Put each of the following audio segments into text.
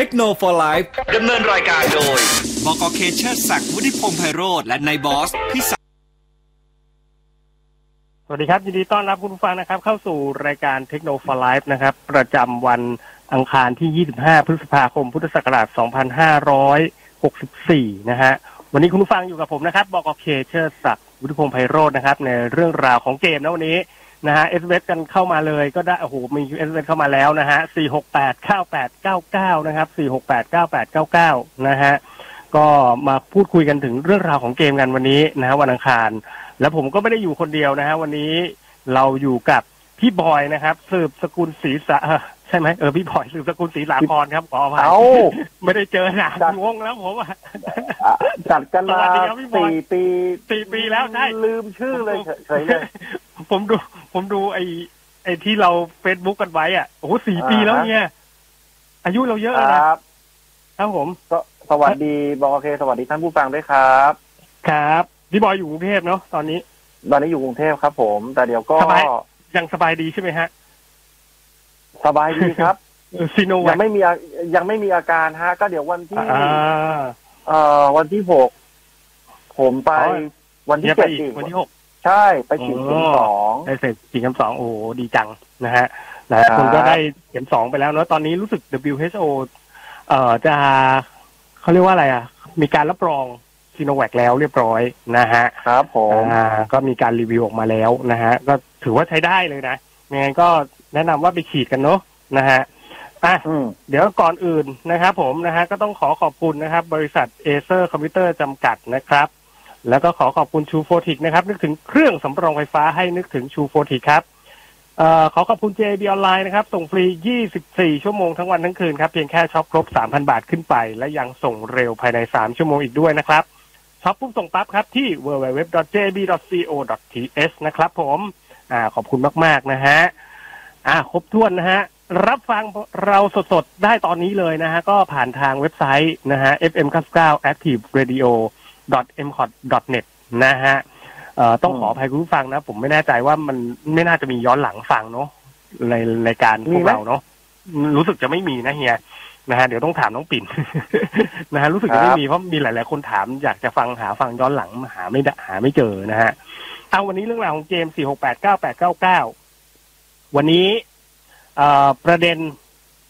เทคโนโลยีดำเนินรายการโดย บกเคเชอร์ศักดิ์วุฒิพงษ์ไพโรธและนายบอสพิสัสวัสดีครับยินดีต้อนรับคุณผู้ฟังนะครับ เข้าสู่รายการเทคโนโลยีนะครับ ประจำวันอังคารที่ 25 พฤษภาคม พุทธศักราช 2564 นะฮะวันนี้คุณผู้ฟังอยู่กับผมนะครับ บกเคเชอร์ศักดิ์วุฒิพงษ์ไพโรธนะครับ ในเรื่องราวของเกมนะวันนี้ นะฮะเอสเวกันเข้ามาเลยก็ได้โอ้โหมีเอสเวเข้ามาแล้วนะฮะสี่หกแปดเก้าแปดเก้าเก้านะครับสี่หกแปดเก้าแปดเก้าเก้านะฮะก็มาพูดคุยกันถึงเรื่องราวของเกมกันวันนี้นะฮะวันอังคาร แล้วผมก็ไม่ได้อยู่คนเดียวนะฮะวันนี้เราอยู่กับพี่บอยนะครับ สืบสกุลศรีสะใช่ไหมเออพี่บอยสืบสกุลศรีสาพรครับขออภัยไม่ได้เจอหนางงแล้วผมอะจัดกันมาสี่ปีสี่ปีแล้วใช่ลืมชื่อเลยเฉยเลย ผมดู ผมดูไอ้ไอ้ที่เราเฟซบุ๊กกันไว้อะโอ้โหสี่ปีแล้วเนี่ย อายุเราเยอะนะครับ ครับผมสวัสดีบอกโอเค สวัสดีท่านผู้ฟังด้วยครับ ครับพี่บอยอยู่กรุงเทพเนาะตอนนี้ ตอนนี้อยู่กรุงเทพครับผม แต่เดี๋ยวก็ยังสบายดีใช่ไหมฮะสบายดีครับ ซีโนยังไม่มียังไม่มีอาการฮะ ก็เดี๋ยววันที่เอ่อวันที่หกผมไปวันที่เจ็ดวันที่หก ใช่ไปฉีดเข็มสองได้เสร็จฉีดเข็มสองโอ้โหดีจังนะฮะหลายคนก็ได้เข็มสองไปแล้วเนาะตอนนี้รู้สึก WHO เอ่อจะเขาเรียกว่าอะไรอะ มีการรับรองซีโนแวคแล้วเรียบร้อยนะฮะครับผมอ่าก็มีการรีวิวออกมาแล้วนะฮะก็ถือว่าใช้ได้เลยนะยังไงก็แนะนำว่าไปฉีดกันเนาะนะฮะอะเดี๋ยวก่อนอื่นนะครับผมนะฮะก็ต้องขอขอบคุณนะครับ บริษัท Acer คอมพิวเตอร์จำกัดนะครับ แล้วก็ขอขอบคุณชูโฟติกนะครับ นึกถึงเครื่องสำรองไฟฟ้าให้นึกถึงชูโฟติกครับอขอขอบคุณ JB ออนไลน์นะครับ ส่งฟรี 24 ชั่วโมงทั้งวันทั้งคืนครับ เพียงแค่ช็อปครบ 3,000 บาทขึ้นไป และยังส่งเร็วภายใน 3 ชั่วโมงอีกด้วยนะครับช็อปปุ๊บส่งปั๊บครับ ที่ www.jib.co.th นะครับผมอขอบคุณมาก ๆ นะฮะครบถ้วนนะฮะ รับฟังเราสด ๆ ได้ตอนนี้เลยนะฮะ ก็ผ่านทางเว็บไซต์นะฮะ fm99 active radio m c o t n e t นะฮะต้องขออภัยคุณผู้ฟังนะ ผมไม่แน่ใจว่ามันไม่น่าจะมีย้อนหลังฟังเนาะในรายการพวกเราเนาะรู้สึกจะไม่มีนะเฮียนะฮะเดี๋ยวต้องถามน้องปิ่นนะฮะรู้สึกจะไม่มีเพราะมีหลาย ๆ คนถามอยากจะฟังหาฟังย้อนหลังหาไม่หาไม่เจอนะฮะเอาวันนี้เรื่องราวของเกมสี่หกแปดเก้าแปดเก้าเก้าวันนี้เอ่อประเด็น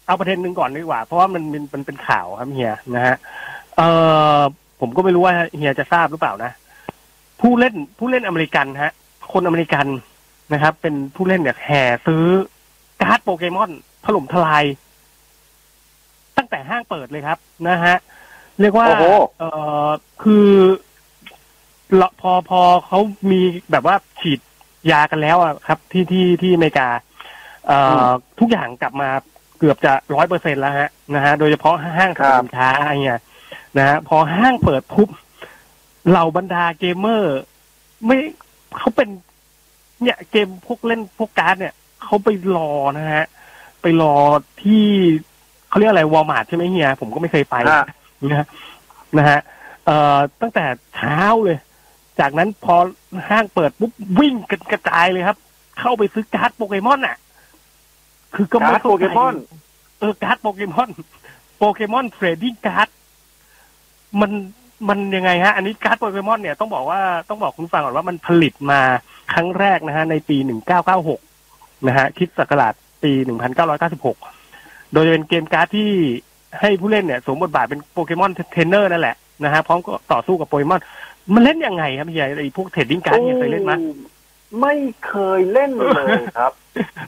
เอาประเด็นหนึ่งก่อนดีกว่า เพราะว่ามันมันเป็นข่าวครับเฮียนะฮะเอ่อ ผมก็ไม่รู้ว่าเฮียจะทราบหรือเปล่านะ ผู้เล่นผู้เล่นอเมริกันฮะ คนอเมริกันนะครับ เป็นผู้เล่นเนี่ยแห่ซื้อการ์ดโปเกมอนถล่มทลาย ตั้งแต่ห้างเปิดเลยครับ นะฮะ เรียกว่าเออคือพอพอเขามีแบบว่าฉีดยากันแล้วอะครับ ที่ที่ที่อเมริกา เอ่อทุกอย่างกลับมาเกือบจะร้อยเปอร์เซ็นต์แล้วฮะนะฮะ โดยเฉพาะห้างสินค้าอะไรเงี้ย นะฮะพอห้างเปิดปุ๊บเหล่าบรรดาเกมเมอร์ ไม่เขาเป็น เนี่ยเกมพวกเล่นพวกการ์ดเนี่ยเขาไปรอนะฮะ ไปรอที่เขาเรียกอะไรวอลมาร์ทใช่ไหมเฮียผมก็ไม่เคยไปนะฮะนะฮะเอ่อตั้งแต่เช้าเลย จากนั้นพอห้างเปิดปุ๊บวิ่งกันกระจายเลยครับ เข้าไปซื้อการ์ดโปเกมอนอะ คือก็ไม่โปเกมอน เออการ์ดโปเกมอน โปเกมอน trading card มันมันยังไงฮะ อันนี้การ์ดโปเกมอนเนี่ยต้องบอกว่าต้องบอกคุณฟังก่อนว่ามันผลิตมาครั้งแรกนะฮะในปีหนึ่งเก้าเก้าหกนะฮะคริสต์ศักราชปีหนึ่งพันเก้าร้อยเก้าสิบหกโดยเป็นเกมการ์ดที่ให้ผู้เล่นเนี่ยสวมบทบาทเป็นโปเกมอนเทรนเนอร์นั่นแหละนะฮะพร้อมก็ต่อสู้กับโปเกมอน มันเล่นยังไงครับพี่ใหญ่ไอ้พวก trading card เนี่ยเคยเล่นไหมไม่เคยเล่นเลยครับ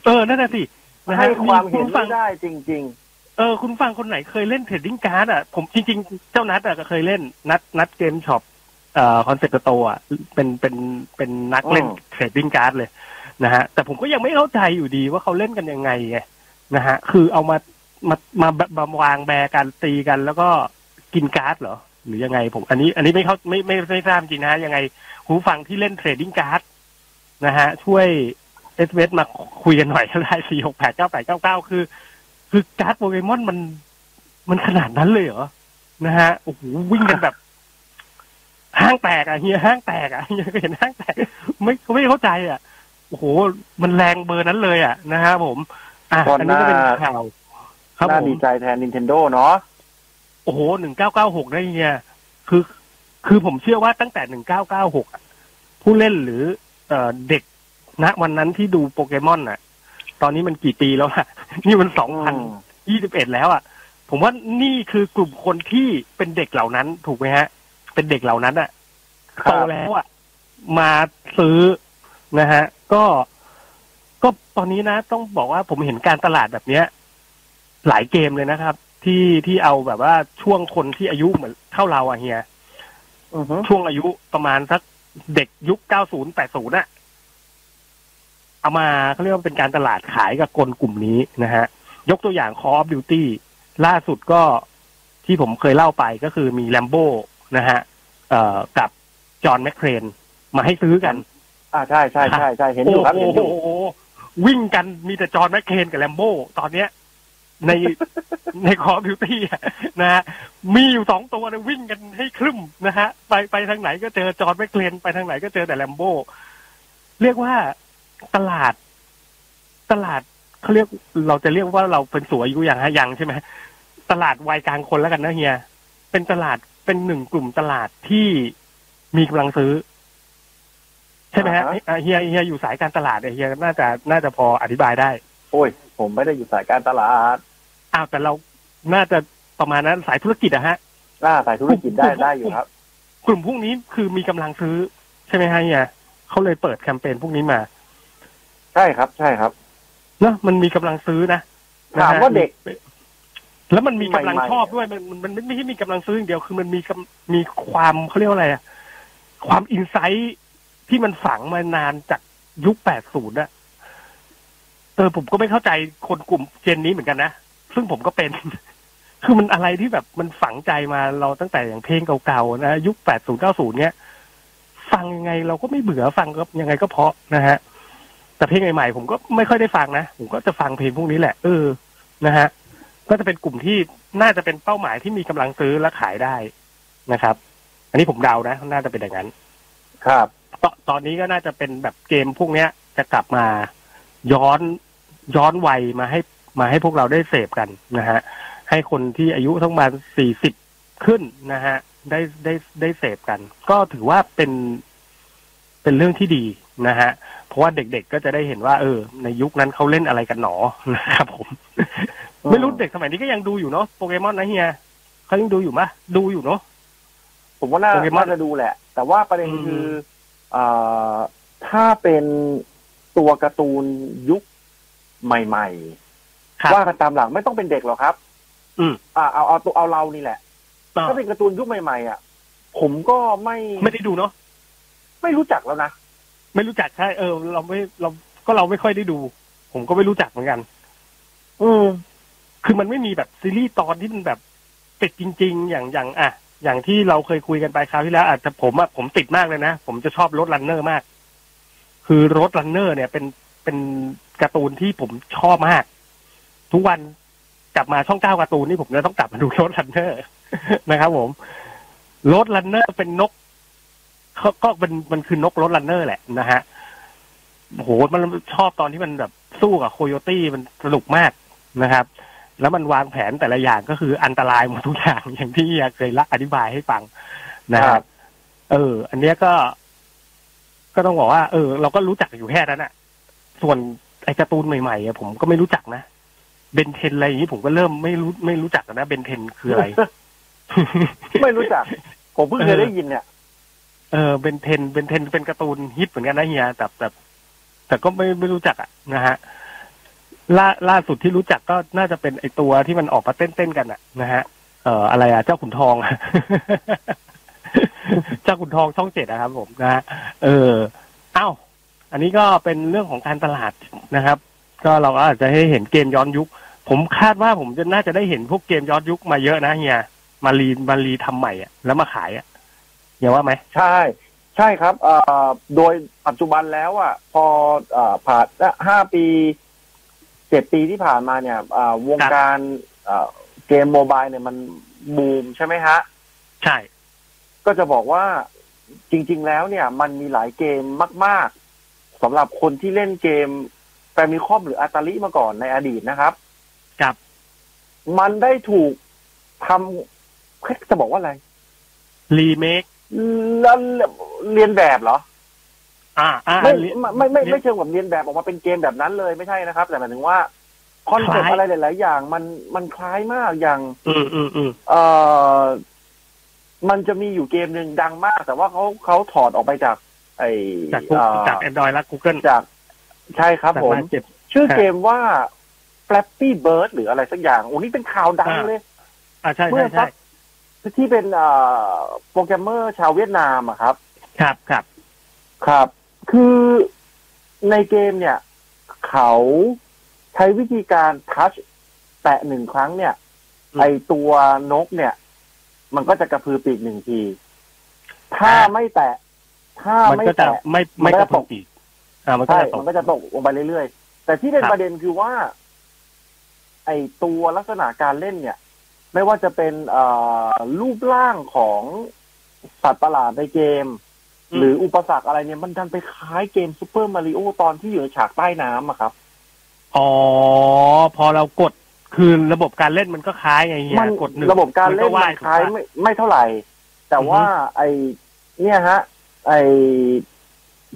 เออนั่นแหละให้ความเห็นไม่ได้จริงเออคุณฟังคนไหนเคยเล่น trading card อะผมจริง ๆ เจ้านัดอะก็เคยเล่นนัดนัดเกมช็อปเอ่อคอนเซ็ปต์โตอะเป็นเป็นเป็นนักเล่น trading card เลยนะฮะแต่ผมก็ยังไม่เข้าใจอยู่ดีว่าเขาเล่นกันยังไงไงนะฮะคือเอามามามาบาวางแบกันตีกัน แล้วก็กินการ์ดเหรอ หรือยังไงผม อันนี้ อันนี้ไม่เขาไม่ไม่ไม่ทราบจริงนะฮะยังไงหูฟังที่เล่น trading card นะฮะช่วย SMS มาคุยกันหน่อยก็ได้สี่หกแปดเก้าแปดเก้าเก้าคือ คือการ์ดโปเกมอนมัน มันขนาดนั้นเลยเหรอนะฮะโอ้โหวิ่งกันแบบห้างแตกอะเฮียห้างแตกอะเฮียเห็นห้างแตก ไม่ไม่เข้าใจอะโอ้โหมันแรงเบอร์นั้นเลยอะนะฮะผมอะอันนี้ก็เป็นข่าวครับน่าผมดีใจแทน Nintendo เนาะโอ้โหหนึ่งเก้าเก้าหกได้เฮียคือ คือผมเชื่อว่าตั้งแต่หนึ่งเก้าเก้าหกผู้เล่นหรือเอ่อเด็กณวันนั้นที่ดูโปเกมอนน่ะ ตอนนี้มันกี่ปีแล้วอะนี่มันสองพันอืมยี่สิบเอ็ดแล้วอะ ผมว่านี่คือกลุ่มคนที่เป็นเด็กเหล่านั้นถูกไหมฮะ เป็นเด็กเหล่านั้นอะครับโตแล้วอะ มาซื้อนะฮะ ก็ก็ตอนนี้นะ ต้องบอกว่าผมเห็นการตลาดแบบเนี้ย หลายเกมเลยนะครับ ที่ที่เอาแบบว่าช่วงคนที่อายุเหมือนเท่าเราอะเฮียอือฮึช่วงอายุประมาณสักเด็กยุค90 80น่ะ เอามาเขาเรียกว่าเป็นการตลาดขายกับกลกลุ่มนี้นะฮะ ยกตัวอย่าง Call of Duty ล่าสุดก็ที่ผมเคยเล่าไปก็คือมีแลมโบนะฮะเอ่อกับจอห์นแมคเครนมาให้ซื้อกัน อ่าใช่ใช่ใช่ใช่เห็นอยู่ครับเห็นอยู่โอ้โหวิ่งกันมีแต่จอห์นแมคเคนกับแลมโบ้ตอนเนี้ย ในในคอ f บิวตี้นะฮะมีอยู่สองตัวเนี่ยวิ่งกันให้คลึ่มนะฮะ ไปไปทางไหนก็เจอจอห์นแมคเคนไปทางไหนก็เจอแต่แลมโบ้เรียกว่า ตลาด ตลาดเขาเรียกเราจะเรียกว่าเราเป็นสูงอายุอย่างฮะยังใช่ไหมตลาดวัยกลางคนแล้วกันนะเฮียเป็นตลาดเป็นหนึ่งกลุ่มตลาดที่มีกำลังซื้อ ใช่ไหมฮะอ่าฮะอ่าเฮียเฮียอยู่สายการตลาดเนี่ยเฮียน่าจะน่าจะพออธิบายได้ โอ้ย ผมไม่ได้อยู่สายการตลาดอ้าวแต่เราน่าจะประมาณนั้นสายธุรกิจอะฮะอ่าสายธุรกิจได้ได้อยู่ครับ กลุ่มพวกนี้คือมีกำลังซื้อ ใช่ไหมฮะเฮียเขาเลยเปิดแคมเปญพวกนี้มา ใช่ครับ ใช่ครับ เนอะมันมีกำลังซื้อนะนะฮะถามว่าเด็ก แล้วมันมีกำลังใหม่ๆชอบด้วยมันมันมันไม่ใช่มีกำลังซื้ออย่างเดียว คือมันมีกำมีความเขาเรียกว่าอะไรอะความอินไซต์ที่มันฝังมานานจากยุคแปดศูนย์อะเออผมก็ไม่เข้าใจคนกลุ่มเจนนี้เหมือนกันนะ ซึ่งผมก็เป็น คือมันอะไรที่แบบมันฝังใจมาเราตั้งแต่อย่างเพลงเก่าๆนะยุคแปดศูนย์เก้าศูนย์เนี้ย ฟังยังไงเราก็ไม่เบื่อฟังก็ยังไงก็เพราะนะฮะ แต่เพลงใหม่ๆผมก็ไม่ค่อยได้ฟังนะ ผมก็จะฟังเพลงพวกนี้แหละ เออนะฮะก็จะเป็นกลุ่มที่น่าจะเป็นเป้าหมายที่มีกำลังซื้อและขายได้นะครับ อันนี้ผมเดานะ น่าจะเป็นอย่างนั้น ครับตตอนนี้ก็น่าจะเป็นแบบเกมพวกเนี้ย จะกลับมาย้อนย้อนวัยมาให้มาให้พวกเราได้เสพกันนะฮะให้คนที่อายุทั้งประมาณสี่สิบขึ้นนะฮะได้ได้ได้เสพกัน ก็ถือว่าเป็นเป็นเรื่องที่ดีนะฮะ เพราะว่าเด็กๆก็จะได้เห็นว่า เออ ในยุคนั้นเขาเล่นอะไรกันหนอนะครับผมอืมไม่รู้เด็กสมัยนี้ก็ยังดูอยู่เนาะโปเกมอนนะเฮียเขายังดูอยู่มะดูอยู่เนาะผมว่าน่าโปเกมอนน่าจะดูแหละ แต่ว่าประเด็นอืมคือเอ่อถ้าเป็นตัวการ์ตูนยุคใหม่ครับๆว่ากันตามหลังไม่ต้องเป็นเด็กหรอกครับ อืมอ่าเอาเอาตัวเอาเรานี่แหละอ่าถ้าเป็นการ์ตูนยุคใหม่ๆอะผมก็ไม่ไม่ได้ดูเนาะไม่รู้จักแล้วนะ ไม่รู้จักใช่เออ เราไม่เราก็เราไม่ค่อยได้ดู ผมก็ไม่รู้จักเหมือนกันอืมคือมันไม่มีแบบซีรีส์ตอนที่มันแบบติดจริง ๆ อย่างอย่างอะอย่างที่เราเคยคุยกันไปคราวที่แล้วอาจจะผมอะผมติดมากเลยนะ ผมจะชอบ Road Runner มาก คือ Road Runner เนี่ยเป็นเป็นการ์ตูนที่ผมชอบมาก ทุกวันกลับมาช่องเก้าการ์ตูนนี่ผมจะต้องกลับมาดู Road Runner นะครับผม Road Runner เป็นนกเขา ก็เป็นมันคือนก Road Runner แหละนะฮะโอ้โหมันชอบตอนที่มันแบบสู้กับโคโยตี้มันสนุกมากนะครับ แล้วมันวางแผนแต่ละอย่างก็คืออันตรายหมดทุกอย่างอย่างที่เฮียเคยละอธิบายให้ฟังนะครับ ครับเออ อันเนี้ยก็ ก็ต้องบอกว่า เออ เราก็รู้จักอยู่แค่นั้นอะส่วนไอ้การ์ตูนใหม่ๆอะผมก็ไม่รู้จักนะเบนเทนอะไรอย่างนี้ผมก็เริ่มไม่รู้ไม่รู้จักแล้วนะเบนเทนคืออะไร ไม่รู้จัก ผมเพิ่งเคยได้ยินเนี่ย เออเบนเทนเบนเทนเป็นการ์ตูนฮิตเหมือนกันนะเฮียแต่แต่แต่ก็ไม่ไม่รู้จักอะนะฮะล่าล่าสุดที่รู้จักก็น่าจะเป็นไอตัวที่มันออกมาเต้นเต้นๆกันอะนะฮะเอ่ออะไรอะเจ้าขุนทองเจ้าขุนทองช่องเจ็ดนะครับผมนะฮะเออเอ้า อันนี้ก็เป็นเรื่องของการตลาดนะครับ ก็เราก็อาจจะให้เห็นเกมย้อนยุค ผมคาดว่าผมจะน่าจะได้เห็นพวกเกมย้อนยุคมาเยอะนะเฮียมารีมารีทำใหม่อะแล้วมาขายอะ เฮียว่าไหมใช่ ใช่ครับเอ่อโดยปัจจุบันแล้วอะพอเอ่อผ่านห้าปีเจ็ดปีที่ผ่านมาเนี่ยเอ่อวงการเอ่อเกมโมบายเนี่ยมันบูมใช่ไหมฮะ ใช่ ก็จะบอกว่าจริง ๆ แล้วเนี่ย มันมีหลายเกมมาก ๆสำหรับคนที่เล่นเกมแฟมิคอมหรืออาตาลิมาก่อนในอดีตนะครับครับ มันได้ถูกทำจะบอกว่าอะไร รีเมค แล้วเรียนแบบเหรอ อ่าอ่าไม่รีไม่ไม่ไม่เรียนไม่เชิงแบบเรียนแบบออกมาเป็นเกมแบบนั้นเลยไม่ใช่นะครับ แต่หมายถึงว่าconcept คล้ายต์อะไรหลาย ๆ อย่าง มันมันคล้ายมากอย่าง อืมอืมอืมเอ่อมันจะมีอยู่เกมหนึ่งดังมาก แต่ว่าเขาเขาถอดออกไปจาก ไอจากกูเอ่อจาก Android และ Google จากใช่ครับจากผมมาเก็บชื่อครับเกมว่า Flappy Bird หรืออะไรสักอย่างโอ้นี่เป็นข่าวดังอ่าเลย อ่าใช่ ใช่เมื่ใช่ ที่เป็นเอ่อโปรแกรมเมอร์ชาวเวียดนามอะครับ ครับครับครับ คือในเกมเนี่ย เขาใช้วิธีการทัชแตะหนึ่งครั้งเนี่ย ไอตัวนกเนี่ย มันก็จะกระพือปีกหนึ่งที ถ้าไม่แตะ ถ้ามันไม่ก็จะแตะไม่มัไม่นก็กจะระตุตกกอีกอ่ามันก็ใช่จะตมักนก็จะตกลงไปเรื่อยๆ แต่ที่เป็นครับประเด็นคือว่า ไอตัวลักษณะการเล่นเนี่ย ไม่ว่าจะเป็นเอ่อรูปร่างของสัตว์ประหลาดในเกมอืมหรืออุปสรรคอะไรเนี่ยมันดันไปคล้ายเกมซูเปอร์มาริโอตอนที่อยู่ในฉากใต้น้ำอะครับ อ๋อ พอเรากดคือระบบการเล่นมันก็คล้ายไงเฮียมันกดหนึ่งระบบการเล่นมันมันคล้ายถูกปะไม่ไม่เท่าไหร่ แต่อือฮึว่าไอเนี่ยฮะ ไอ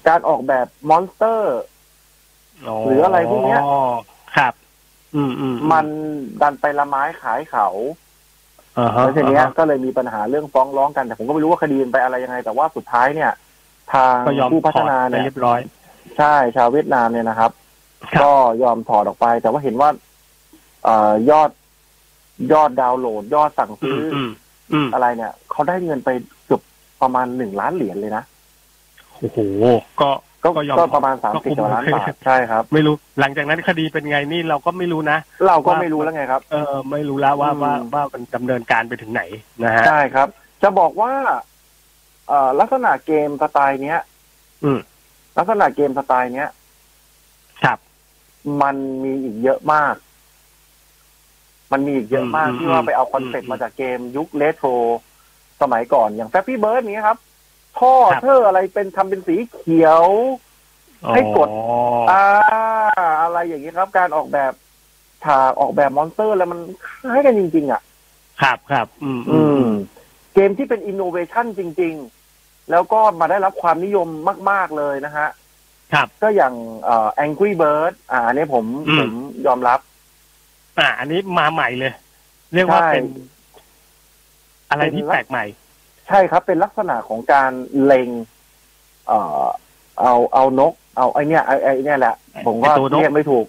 การออกแบบ monster หรืออะไรพวกเนี้ยครับ อืมอืมมันดันไปละไม้ขายเขาอ่าฮะ แล้วทีเนี้ยอ่าฮะก็เลยมีปัญหาเรื่องฟ้องร้องกันแต่ผมก็ไม่รู้ว่าคดีมันไปอะไรยังไง แต่ว่าสุดท้ายเนี่ย ทางก็ยอมผู้พัฒนาถอดไปเนี่ยเรียบร้อย ใช่ชาวเวียดนามเนี่ยนะครับครับก็ยอมถอดออกไป แต่ว่าเห็นว่าเอ่อยอดยอดดาวน์โหลด ยอดสั่งอืซื้อมออืมอืมอะไรเนี่ยเขาได้เงินไปเกือบประมาณหนึ่งล้านเหรียญเลยนะโอ้โหก็ ก็ก็ยอมก็ประมาณสามก็สิบคุ้มกว่าล้านบาทใช่ครับ ไม่รู้หลังจากนั้นคดีเป็นไงนี่เราก็ไม่รู้นะ เราก็ว่าไม่รู้แล้วไงครับ เออไม่รู้แล้วว่าอืมว่าว่ามันดำเนินการไปถึงไหนนะฮะใช่ครับ จะบอกว่าเอ่อลักษณะเกมสไตล์เนี้ย อืม ลักษณะเกมสไตล์เนี้ยครับ มันมีอีกเยอะมาก มันมีอีกเยอะมากอืมที่ว่าไปเอา concept อืมมาจากเกมยุคเลโทรสมัยก่อนอย่างแฟ p ปี้เบิร์ดนี้ครับ ท่อครับเธออะไรเป็นทำเป็นสีเขียว ให้กดอ๋ออ่าอะไรอย่างนี้ครับ การออกแบบฉากออกแบบ monster แล้วมันคล้ายกันจริง ๆ อะ ครับครับอืมอือืมเกมที่เป็นอินโนเวชันจริง ๆ แล้วก็มาได้รับความนิยมมาก ๆ เลยนะฮะครับก็อย่างเอ่อ Angry Bird อ่าอันนี้ผมอืมผมยอมรับ อ่า อันนี้มาใหม่เลย เรียกว่าใช่เป็น อะไรที่เป็นลักแปลกใหม่ ใช่ครับ เป็นลักษณะของการเล็ง เอ่อ เอาเอานก เอาไอเนี้ยไอไอเนี่ยแหละ ผมก็ไอ้ตัวนก เรียกไม่ถูก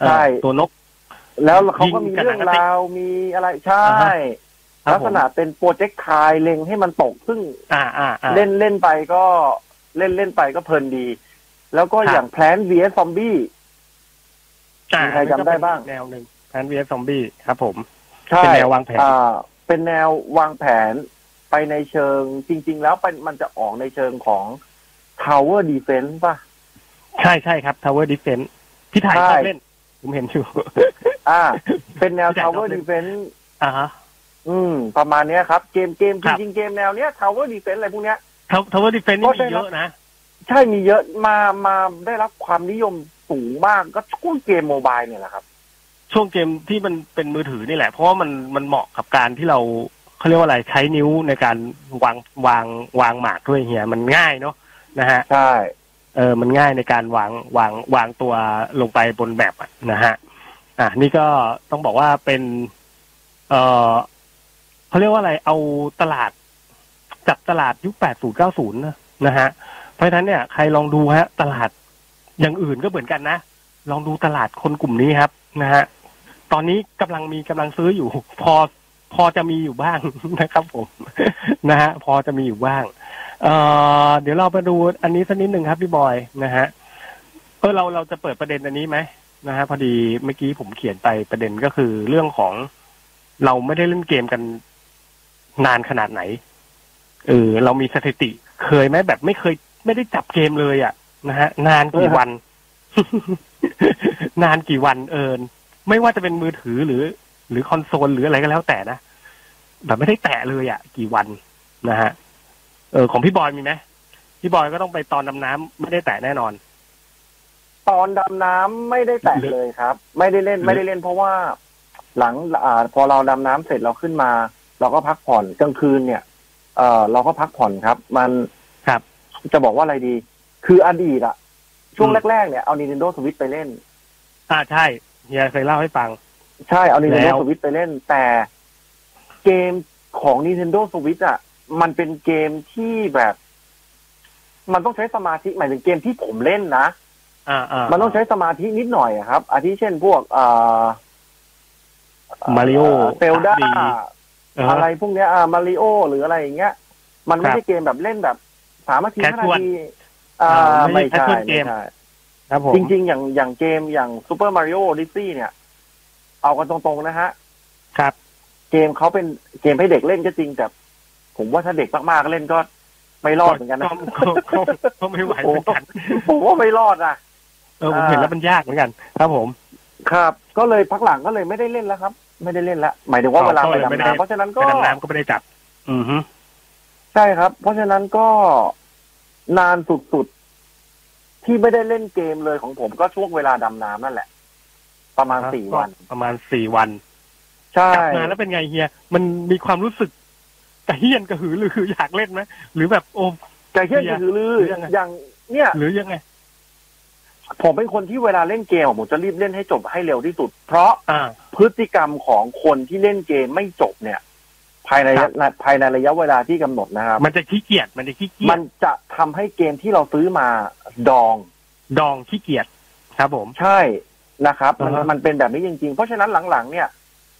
เออใช่ตัวนก แล้วเขาก็มียิงกับเรื่องหนังสติ๊กราวมีอะไรใช่ อ่าฮะ ครับลักษณะเป็น projectile เล็งให้มันตกซึ่ง อ่าอ่าอ่า เล่นเล่นไปก็เล่นเล่นไปก็เพลินดี แล้วก็ครับ อย่างแพลน vs ซอมบี้ อ่ามีใครจำได้บ้าง แนวหนึ่ง Plants vs Zombies ครับผมใช่เป็นแนววางแผน อ่า เป็นแนววางแผน ไปในเชิงจริง ๆ แล้วเป็นมันจะออกในเชิงของ Tower Defense ป่ะ ใช่ใช่ครับ Tower Defense พี่ถ่ายชใช่ชอบเล่น ผมเห็นอยู่ อ่า เป็นแนวพี่แจ็คชอบ Tower เล่น Defense อ่าฮะอืม ประมาณเนี้ยครับ เกมเกมครับ จริงๆเกมแนวเนี้ย Tower Defense อะไรพวกเนี้ย Tower Defense นี่ก็มีได้รับเยอะนะ ใช่มีเยอะมามาได้รับความนิยมสูงมากก็ช่วงเกม mobile เนี่ยแหละครับ ช่วงเกมที่มันเป็นมือถือนี่แหละ เพราะว่ามันมันเหมาะกับการที่เรา เขาเรียกว่าอะไรใช้นิ้วในการวางวางวางหมากด้วยเฮียมันง่ายเนาะนะฮะใช่เออมันง่ายในการวางวางวางตัวลงไปบนแบบอะนะฮะอะนี่ก็ต้องบอกว่าเป็น เออเขาเรียกว่าอะไรเอาตลาดจับตลาดยุค80 90นะนะฮะเพราะฉะนั้นเนี่ยใครลองดูฮะ ตลาดอย่างอื่นก็เหมือนกันนะ ลองดูตลาดคนกลุ่มนี้ครับนะฮะตอนนี้กำลังมีกำลังซื้ออยู่ พอ พอจะมีอยู่บ้างนะครับผมนะฮะพอจะมีอยู่บ้าง เอ่อเดี๋ยวเรามาดูอันนี้สักนิดหนึ่งครับพี่บอยนะฮะเออเราเราจะเปิดประเด็นอันนี้ไหมนะฮะพอดีเมื่อกี้ผมเขียนไปประเด็นก็คือเรื่องของเราไม่ได้เล่นเกมกันนานขนาดไหนเออเรามีสถิติเคยไหมแบบไม่เคยไม่ได้จับเกมเลยอะ่ะนะฮะ นานกี่วัน นานกี่วันเอินไม่ว่าจะเป็นมือถือหรือ หรือคอนโซลหรืออะไรก็แล้วแต่นะแบบไม่ได้แตะเลยอะ่ะ กี่วันนะฮะเออของพี่บอยมีไหมพี่บอยก็ต้องไปตอนดำน้ำไม่ได้แตะแน่นอน ตอนดำน้ำไม่ได้แตะหรือเลยครับ ไม่ได้เล่นหรือไม่ได้เล่นเพราะว่า หลังอ่าพอเราดำน้ำเสร็จเราขึ้นมา เราก็พักผ่อนกลางคืนเนี่ย เออเราก็พักผ่อนครับ มันครับ จะบอกว่าอะไรดี คืออดีตอะช่วงอืมแรกๆเนี่ยเอา Nintendo Switch ไปเล่น อ่าใช่เฮียเคยเล่าให้ฟัง ใช่เอา Nintendo แล้ว Switch ไปเล่น แต่เกมของ Nintendo Switch อะ มันเป็นเกมที่แบบ มันต้องใช้สมาธิหมายถึงเกมที่ผมเล่นนะอ่าอ่ามันต้องใช้สมาธินิดหน่อยอะครับ อาทิเช่นพวกอ่า Mario เซลดาดีอะไรพวกเนี้ยอ่ามาริโอหรืออะไรอย่างเงี้ย มันไม่ครับใช่เกมแบบเล่นแบบสามนาทีแค่ห้าชวนนาทีอ่าอ่าไม่ไม่ใช่ใช่แค่ชวนเกไม่ม ใช่ ครับผม จริง ๆ อย่างอย่างเกมอย่างซูเปอร์มาริโอดิซี่เนี่ย เอากันตรงๆนะฮะ ครับ เกมเขาเป็นเกมให้เด็กเล่นก็จริงแต่ ผมว่าถ้าเด็กมากๆเล่นก็ไม่รอดเหมือนกันนะก็ก็ก็ก็ไม่ไหวเหมือนกันผมว่าไม่รอดอะเออผมเห็นแล้วมันยากเหมือนกัน ครับผม ครับ ก็เลยพักหลังก็เลยไม่ได้เล่นแล้วครับ ไม่ได้เล่นละหมายถึงว่าอ๋อเวลาก็ไปเลยไม่ดำได้น้ำเพราะฉะนั้นไปก็ดำน้ำก็ไม่ได้จับ อือฮึใช่ครับ เพราะฉะนั้นก็นานสุดๆที่ไม่ได้เล่นเกมเลยของผมก็ช่วงเวลาดำน้ำนั่นแหละ ประมาณสี่วัน ประมาณสี่วันใช่กลับมาแล้วเป็นไงเฮีย มันมีความรู้สึกกระเฮียนกระหือรืออยากเล่นไหมหรือแบบโอ้ใจเชื่อถือลือหรือยังไงอย่างเนี่ย หรือยังไง ผมเป็นคนที่เวลาเล่นเกมอะผมจะรีบเล่นให้จบให้เร็วที่สุด เพราะอ่าพฤติกรรมของคนที่เล่นเกมไม่จบเนี่ย ภายในครับภายในระยะเวลาที่กำหนดนะครับ มันจะขี้เกียจมันจะขี้เกียมัจนจะทำให้เกมที่เราซื้อมาดอง ดองขี้เกียจครับผมใช่ นะครับมันอ่าฮะ มันเป็นแบบนี้จริง ๆ เพราะฉะนั้นหลังๆ เนี่ย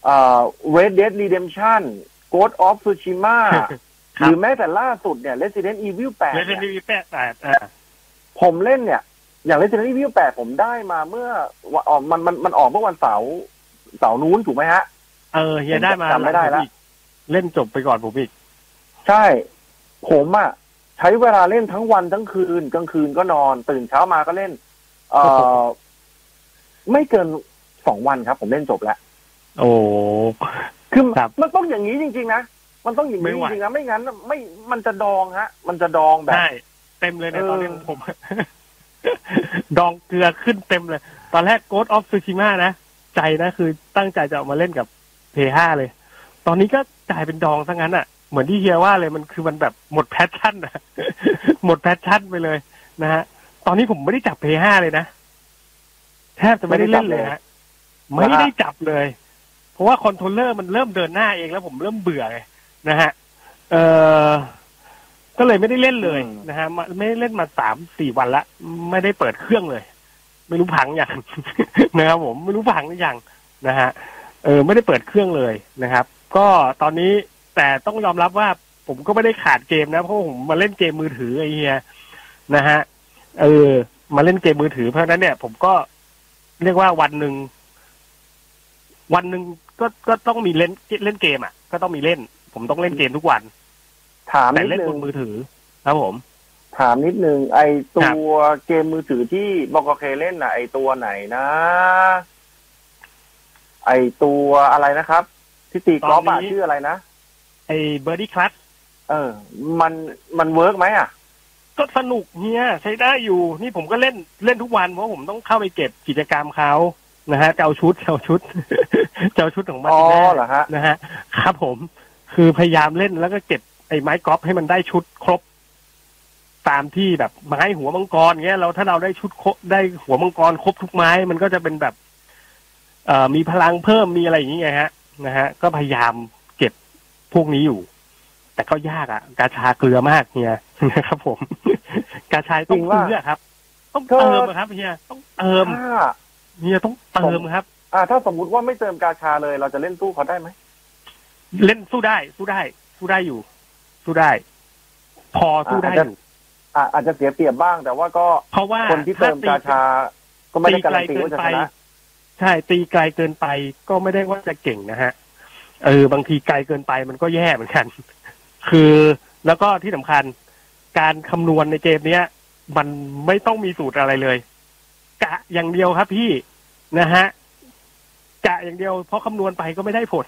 เอ่อ Red Dead Redemption Ghost of Tsushima หรือแม้แต่ล่าสุดเนี่ย Resident Evil 8เลเซนเนี่ยดีแปดแปดอ่า ผมเล่นเนี่ย อย่าง Resident Evil 8 ผมได้มาเมื่อวันออกมันมันมันออกเมื่อวันเสาร์เสาร์นู้นถูกไหมฮะ เออเฮียได้มาจำไม่ได้ละหงผมอีกเล่นจบไปก่อนผมอีก ใช่ ผมอะใช้เวลาเล่นทั้งวันทั้งคืนกลางคืนก็นอน ตื่นเช้ามาก็เล่น เอ่อ ไม่เกินสองวันครับ ผมเล่นจบแล้วโอ้คือครับมันต้องอย่างนี้จริง ๆ นะมันต้องอย่างนี้ ไม่ไหวจริงๆนะไม่งั้น ไม่มันจะดองฮะ มันจะดองแบบใช่เต็มเลยในเออตอนนี้ของผม ดองเกลือขึ้นเต็มเลย ตอนแรก Ghost of Tsushima นะ ใจนะคือตั้งใจจะเอามาเล่นกับ P5 เลย ตอนนี้ก็กลายเป็นดองซะงั้นอะ เหมือนที่เฮียว่าเลยมันคือมันแบบหมด passion อะหมด passion ไปเลยนะฮะ ตอนนี้ผมไม่ได้จับ P5 เลยนะ แทบจะไม่ได้เล่นเลยฮะไม่ได้จับเลย เพราะว่าคอนโทรลเลอร์มันเริ่มเดินหน้าเองแล้วผมเริ่มเบื่อไงนะฮะ เออก็เลยไม่ได้เล่นเลยอืมนะฮะมาไม่ได้เล่นมาสามสี่วันละ ไม่ได้เปิดเครื่องเลย ไม่รู้พังอย่างนะครับผมไม่รู้พังหรือยังนะฮะเออ ไม่ได้เปิดเครื่องเลยนะครับ ก็ตอนนี้แต่ต้องยอมรับว่าผมก็ไม่ได้ขาดเกมนะเพราะผมมาเล่นเกมมือถือไอ้เฮียนะฮะเออ มาเล่นเกมมือถือเพราะฉะนั้นเนี่ย ผมก็ เรียกว่าวันหนึ่งวันหนึ่งก็ก็ต้องมีเล่นเล่นเกมอะ ก็ต้องมีเล่น ผมต้องเล่นเกมทุกวัน ถามแต่นิดเล่นนึบงนมือถือ ครับผม ถามนิดนึงไอตัครับวเกมมือถือที่บอกเคเล่นน่ะ ไอตัวไหนนะ ไอตัวอะไรนะครับ ที่ตีกอล์ฟอะชื่ออะไรนะ ไอ้ Birdie Crush เออ มันมัน work ไหมอะ ก็สนุกเฮียใช้ได้อยู่ นี่ผมก็เล่นเล่นทุกวันเพราะผมต้องเข้าไปเก็บกิจกรรมเขานะฮะจะเอาชุดจะเอาชุดจะเอาชุดของมันอ๋อแน่เหรอฮะนะฮะครับ ผมคือพยายามเล่นแล้วก็เก็บไอ้ไม้กอล์ฟให้มันได้ชุดครบ ตามที่แบบไม้หัวมังกรเงี้ยเราถ้าเราได้ชุดครบได้หัวมังกรครบทุกไม้ มันก็จะเป็นแบบ เอ่อมีพลังเพิ่มมีอะไรอย่างเงี้ยฮะ นะฮะ ก็พยายามเก็บพวกนี้อยู่ แต่ก็ยากอะ่ะ กาชาเกลือมากเฮียนะครับผม กาชาต้องจริงว่าซื้ออะครับ ต้องก็เติมอะครับเฮียต้องเติมถ้าเฮียต้องเติมครับ อ่า ถ้าสมมุติว่าไม่เติมกาชาเลย เราจะเล่นตู้เขาได้ไหมเล่นสู้ได้ สู้ได้ สู้ได้อยู่ สู้ได้ พอสู้ได้อยู่อ่าอาจจะเสียเปรียบบ้างแต่ว่าก็เพราะว่าคนที่เติมถ้กาชา ก็ไม่ได้การันตีว่าจะชนะใช่ตีไกลเกินไปก็ไม่ได้ว่าจะเก่งนะฮะเออบางทีไกลเกินไปมันก็แย่เหมือนกัน คือแล้วก็ที่สำคัญการคำนวณในเกมเนี้ย มันไม่ต้องมีสูตรอะไรเลย กะอย่างเดียวครับพี่นะฮะกะอย่างเดียวเพราะคำนวณไปก็ไม่ได้ผล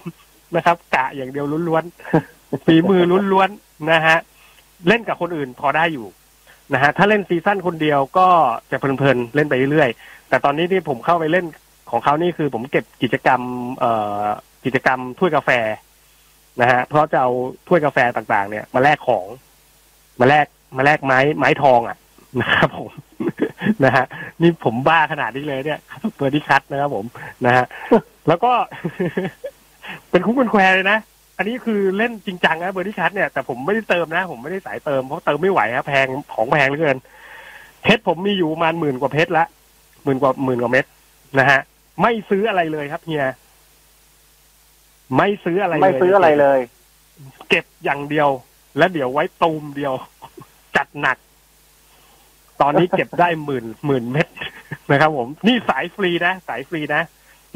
นะครับ กะอย่างเดียวล้วนๆฝีมือล้วนๆนะฮะเล่นกับคนอื่นพอได้อยู่นะฮะถ้าเล่น season คนเดียวก็จะเพลินๆเล่นไปเรื่อยๆแต่ตอนนี้ที่ผมเข้าไปเล่นของเขานี่คือผมเก็บกิจกรรม เอ่อกิจกรรมถ้วยกาแฟ นะฮะเพราะจะเอาถ้วยกาแฟต่างๆ เนี่ย มาแลกของ มาแลกมาแลกไม้ไม้ทองอะนะครับผมนะฮะนี่ผมบ้าขนาดนี้เลยเนี่ย Birdie Crush นะครับผมนะฮะแล้วก็ เป็นคุ้มเป็นแควเลยนะอันนี้คือเล่นจริงจังนะเบอร์ดี้คัตเนี่ยแต่ผมไม่ได้เติมนะ ผมไม่ได้สายเติมเพราะเติมไม่ไหวครับแพงของแพงเหลือเกินเพชรผมมีอยู่ประมาณหมื่นกว่าเพชรละหมื่นกว่าหมื่นกว่าเม็ดนะฮะ ไม่ซื้ออะไรเลยครับเฮีย ไม่ซื้ออะไรเลยไม่ซื้ออะไรเลย เก็บอย่างเดียว แล้วเดี๋ยวไว้ตูมเดียว จัดหนัก ตอนนี้เก็บได้หมื่นหมื่นเม็ดนะครับ ผม นี่สายฟรีนะสายฟรีนะ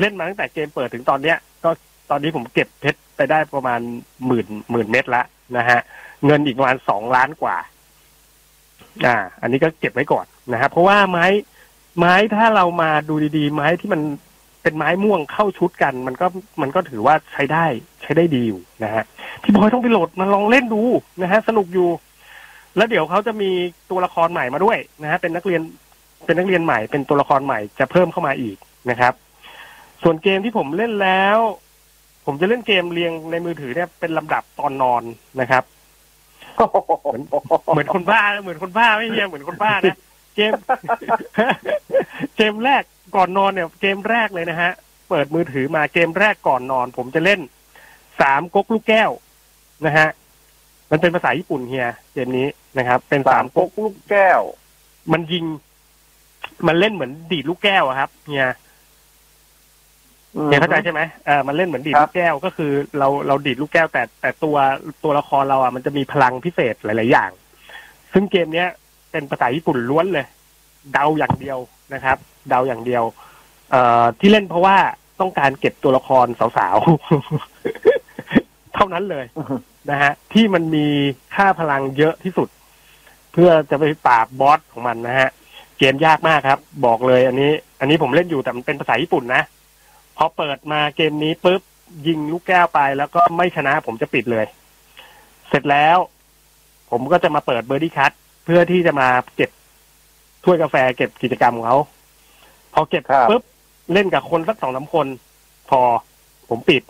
เล่นมาตั้งแต่เกมเปิดถึงตอนเนี้ย ก็ตอนนี้ผมเก็บเพชรไปได้ประมาณหมื่นหมื่นเม็ดละนะฮะ เงินอีกประมาณสองล้านกว่า อ่า อันนี้ก็เก็บไว้ก่อนนะครับเพราะว่าไม้ไม้ถ้าเรามาดูดีๆ ไม้ที่มัน เป็นไม้ม่วงเข้าชุดกัน มันก็มันก็ถือว่าใช้ได้ใช้ได้ดีอยู่นะฮะพี่บอยต้องไปโหลดมาลองเล่นดูนะฮะ สนุกอยู่ แล้วเดี๋ยวเขาจะมีตัวละครใหม่มาด้วยนะฮะเป็นนักเรียนเป็นนักเรียนใหม่ เป็นตัวละครใหม่จะเพิ่มเข้ามาอีกนะครับ ส่วนเกมที่ผมเล่นแล้ว ผมจะเล่นเกมเรียงในมือถือเนี่ยเป็นลำดับตอนนอนนะครับเหมือนคนบ้าเหมือนคนบ้าไม่เฮียเหมือนคนบ้านะเกมเกมแรก ก่อนนอนเนี่ยเกมแรกเลยนะฮะ เปิดมือถือมาเกมแรกก่อนนอน ผมจะเล่นสามก๊กลูกแก้วนะฮะ มันเป็นภาษาญี่ปุ่นเฮียเกมนี้นะครับ เป็นสาสามมปก๊กกลูกแก้ว มันยิง มันเล่นเหมือนดีดลูกแก้วอะครับเฮียเฮียเข้าใจใช่ไหมเออมันเล่นเหมือนดีดครัลูบกแก้วก็คือ เราเราดีดลูกแก้ว แต่แต่ตัวตัวละครเราอะมันจะมีพลังพิเศษหลาย ๆ อย่าง ซึ่งเกมเนี้ยเป็นภาษาญี่ปุ่นล้วนเลย เดาอย่างเดียวนะครับ เดาอย่างเดียว เอ่อที่เล่นเพราะว่าต้องการเก็บตัวละครสาวๆ เท่านั้นเลยนะฮะ ที่มันมีค่าพลังเยอะที่สุด เพื่อจะไปปราบบอสของมันนะฮะ เกมยากมากครับ บอกเลย อันนี้ อันนี้ผมเล่นอยู่แต่มันเป็นภาษาญี่ปุ่นนะพอเปิดมาเกมนี้ปุ๊บยิงลูกแก้วไปแล้วก็ไม่ชนะผมจะปิดเลย เสร็จแล้ว ผมก็จะมาเปิดเบอร์ดี้คัทเพื่อที่จะมาเก็บถ้วยกาแฟเก็บกิจกรรมของเขา พอเก็บครับปุ๊บเล่นกับคนสักสองสามคน พอผมปิด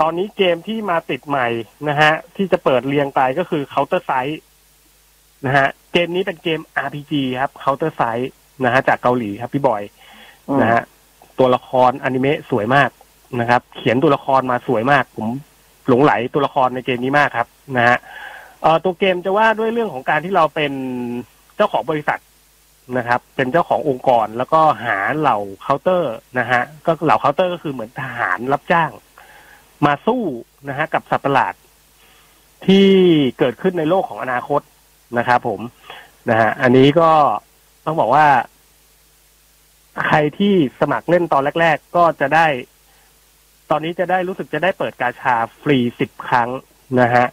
ตอนนี้เกมที่มาติดใหม่นะฮะ ที่จะเปิดเรียงไปก็คือ Counter Strike นะฮะ เกมนี้เป็นเกม RPG ครับ Counter Strike นะฮะ จากเกาหลีครับพี่บอยนะฮะ ตัวละครอนิเมะสวยมากนะครับ เขียนตัวละครมาสวยมาก ผมหลงไหลตัวละครในเกมนี้มากครับ นะฮะเอ่อตัวเกมจะว่าด้วยเรื่องของการที่เราเป็นเจ้าของบริษัท นะครับ เป็นเจ้าขององค์กรแล้วก็หาเหล่าเคาน์เตอร์นะฮะก็เหล่าเคาน์เตอร์ก็คือเหมือนทหารรับจ้าง มาสู้นะฮะกับสัตว์ประหลาด ที่เกิดขึ้นในโลกของอนาคตนะครับผมนะฮะอันนี้ก็ต้องบอกว่า ใครที่สมัครเล่นตอนแรก ๆ ก็จะได้ ตอนนี้จะได้รู้สึกจะได้เปิดกาชาฟรีสิบครั้งนะฮะ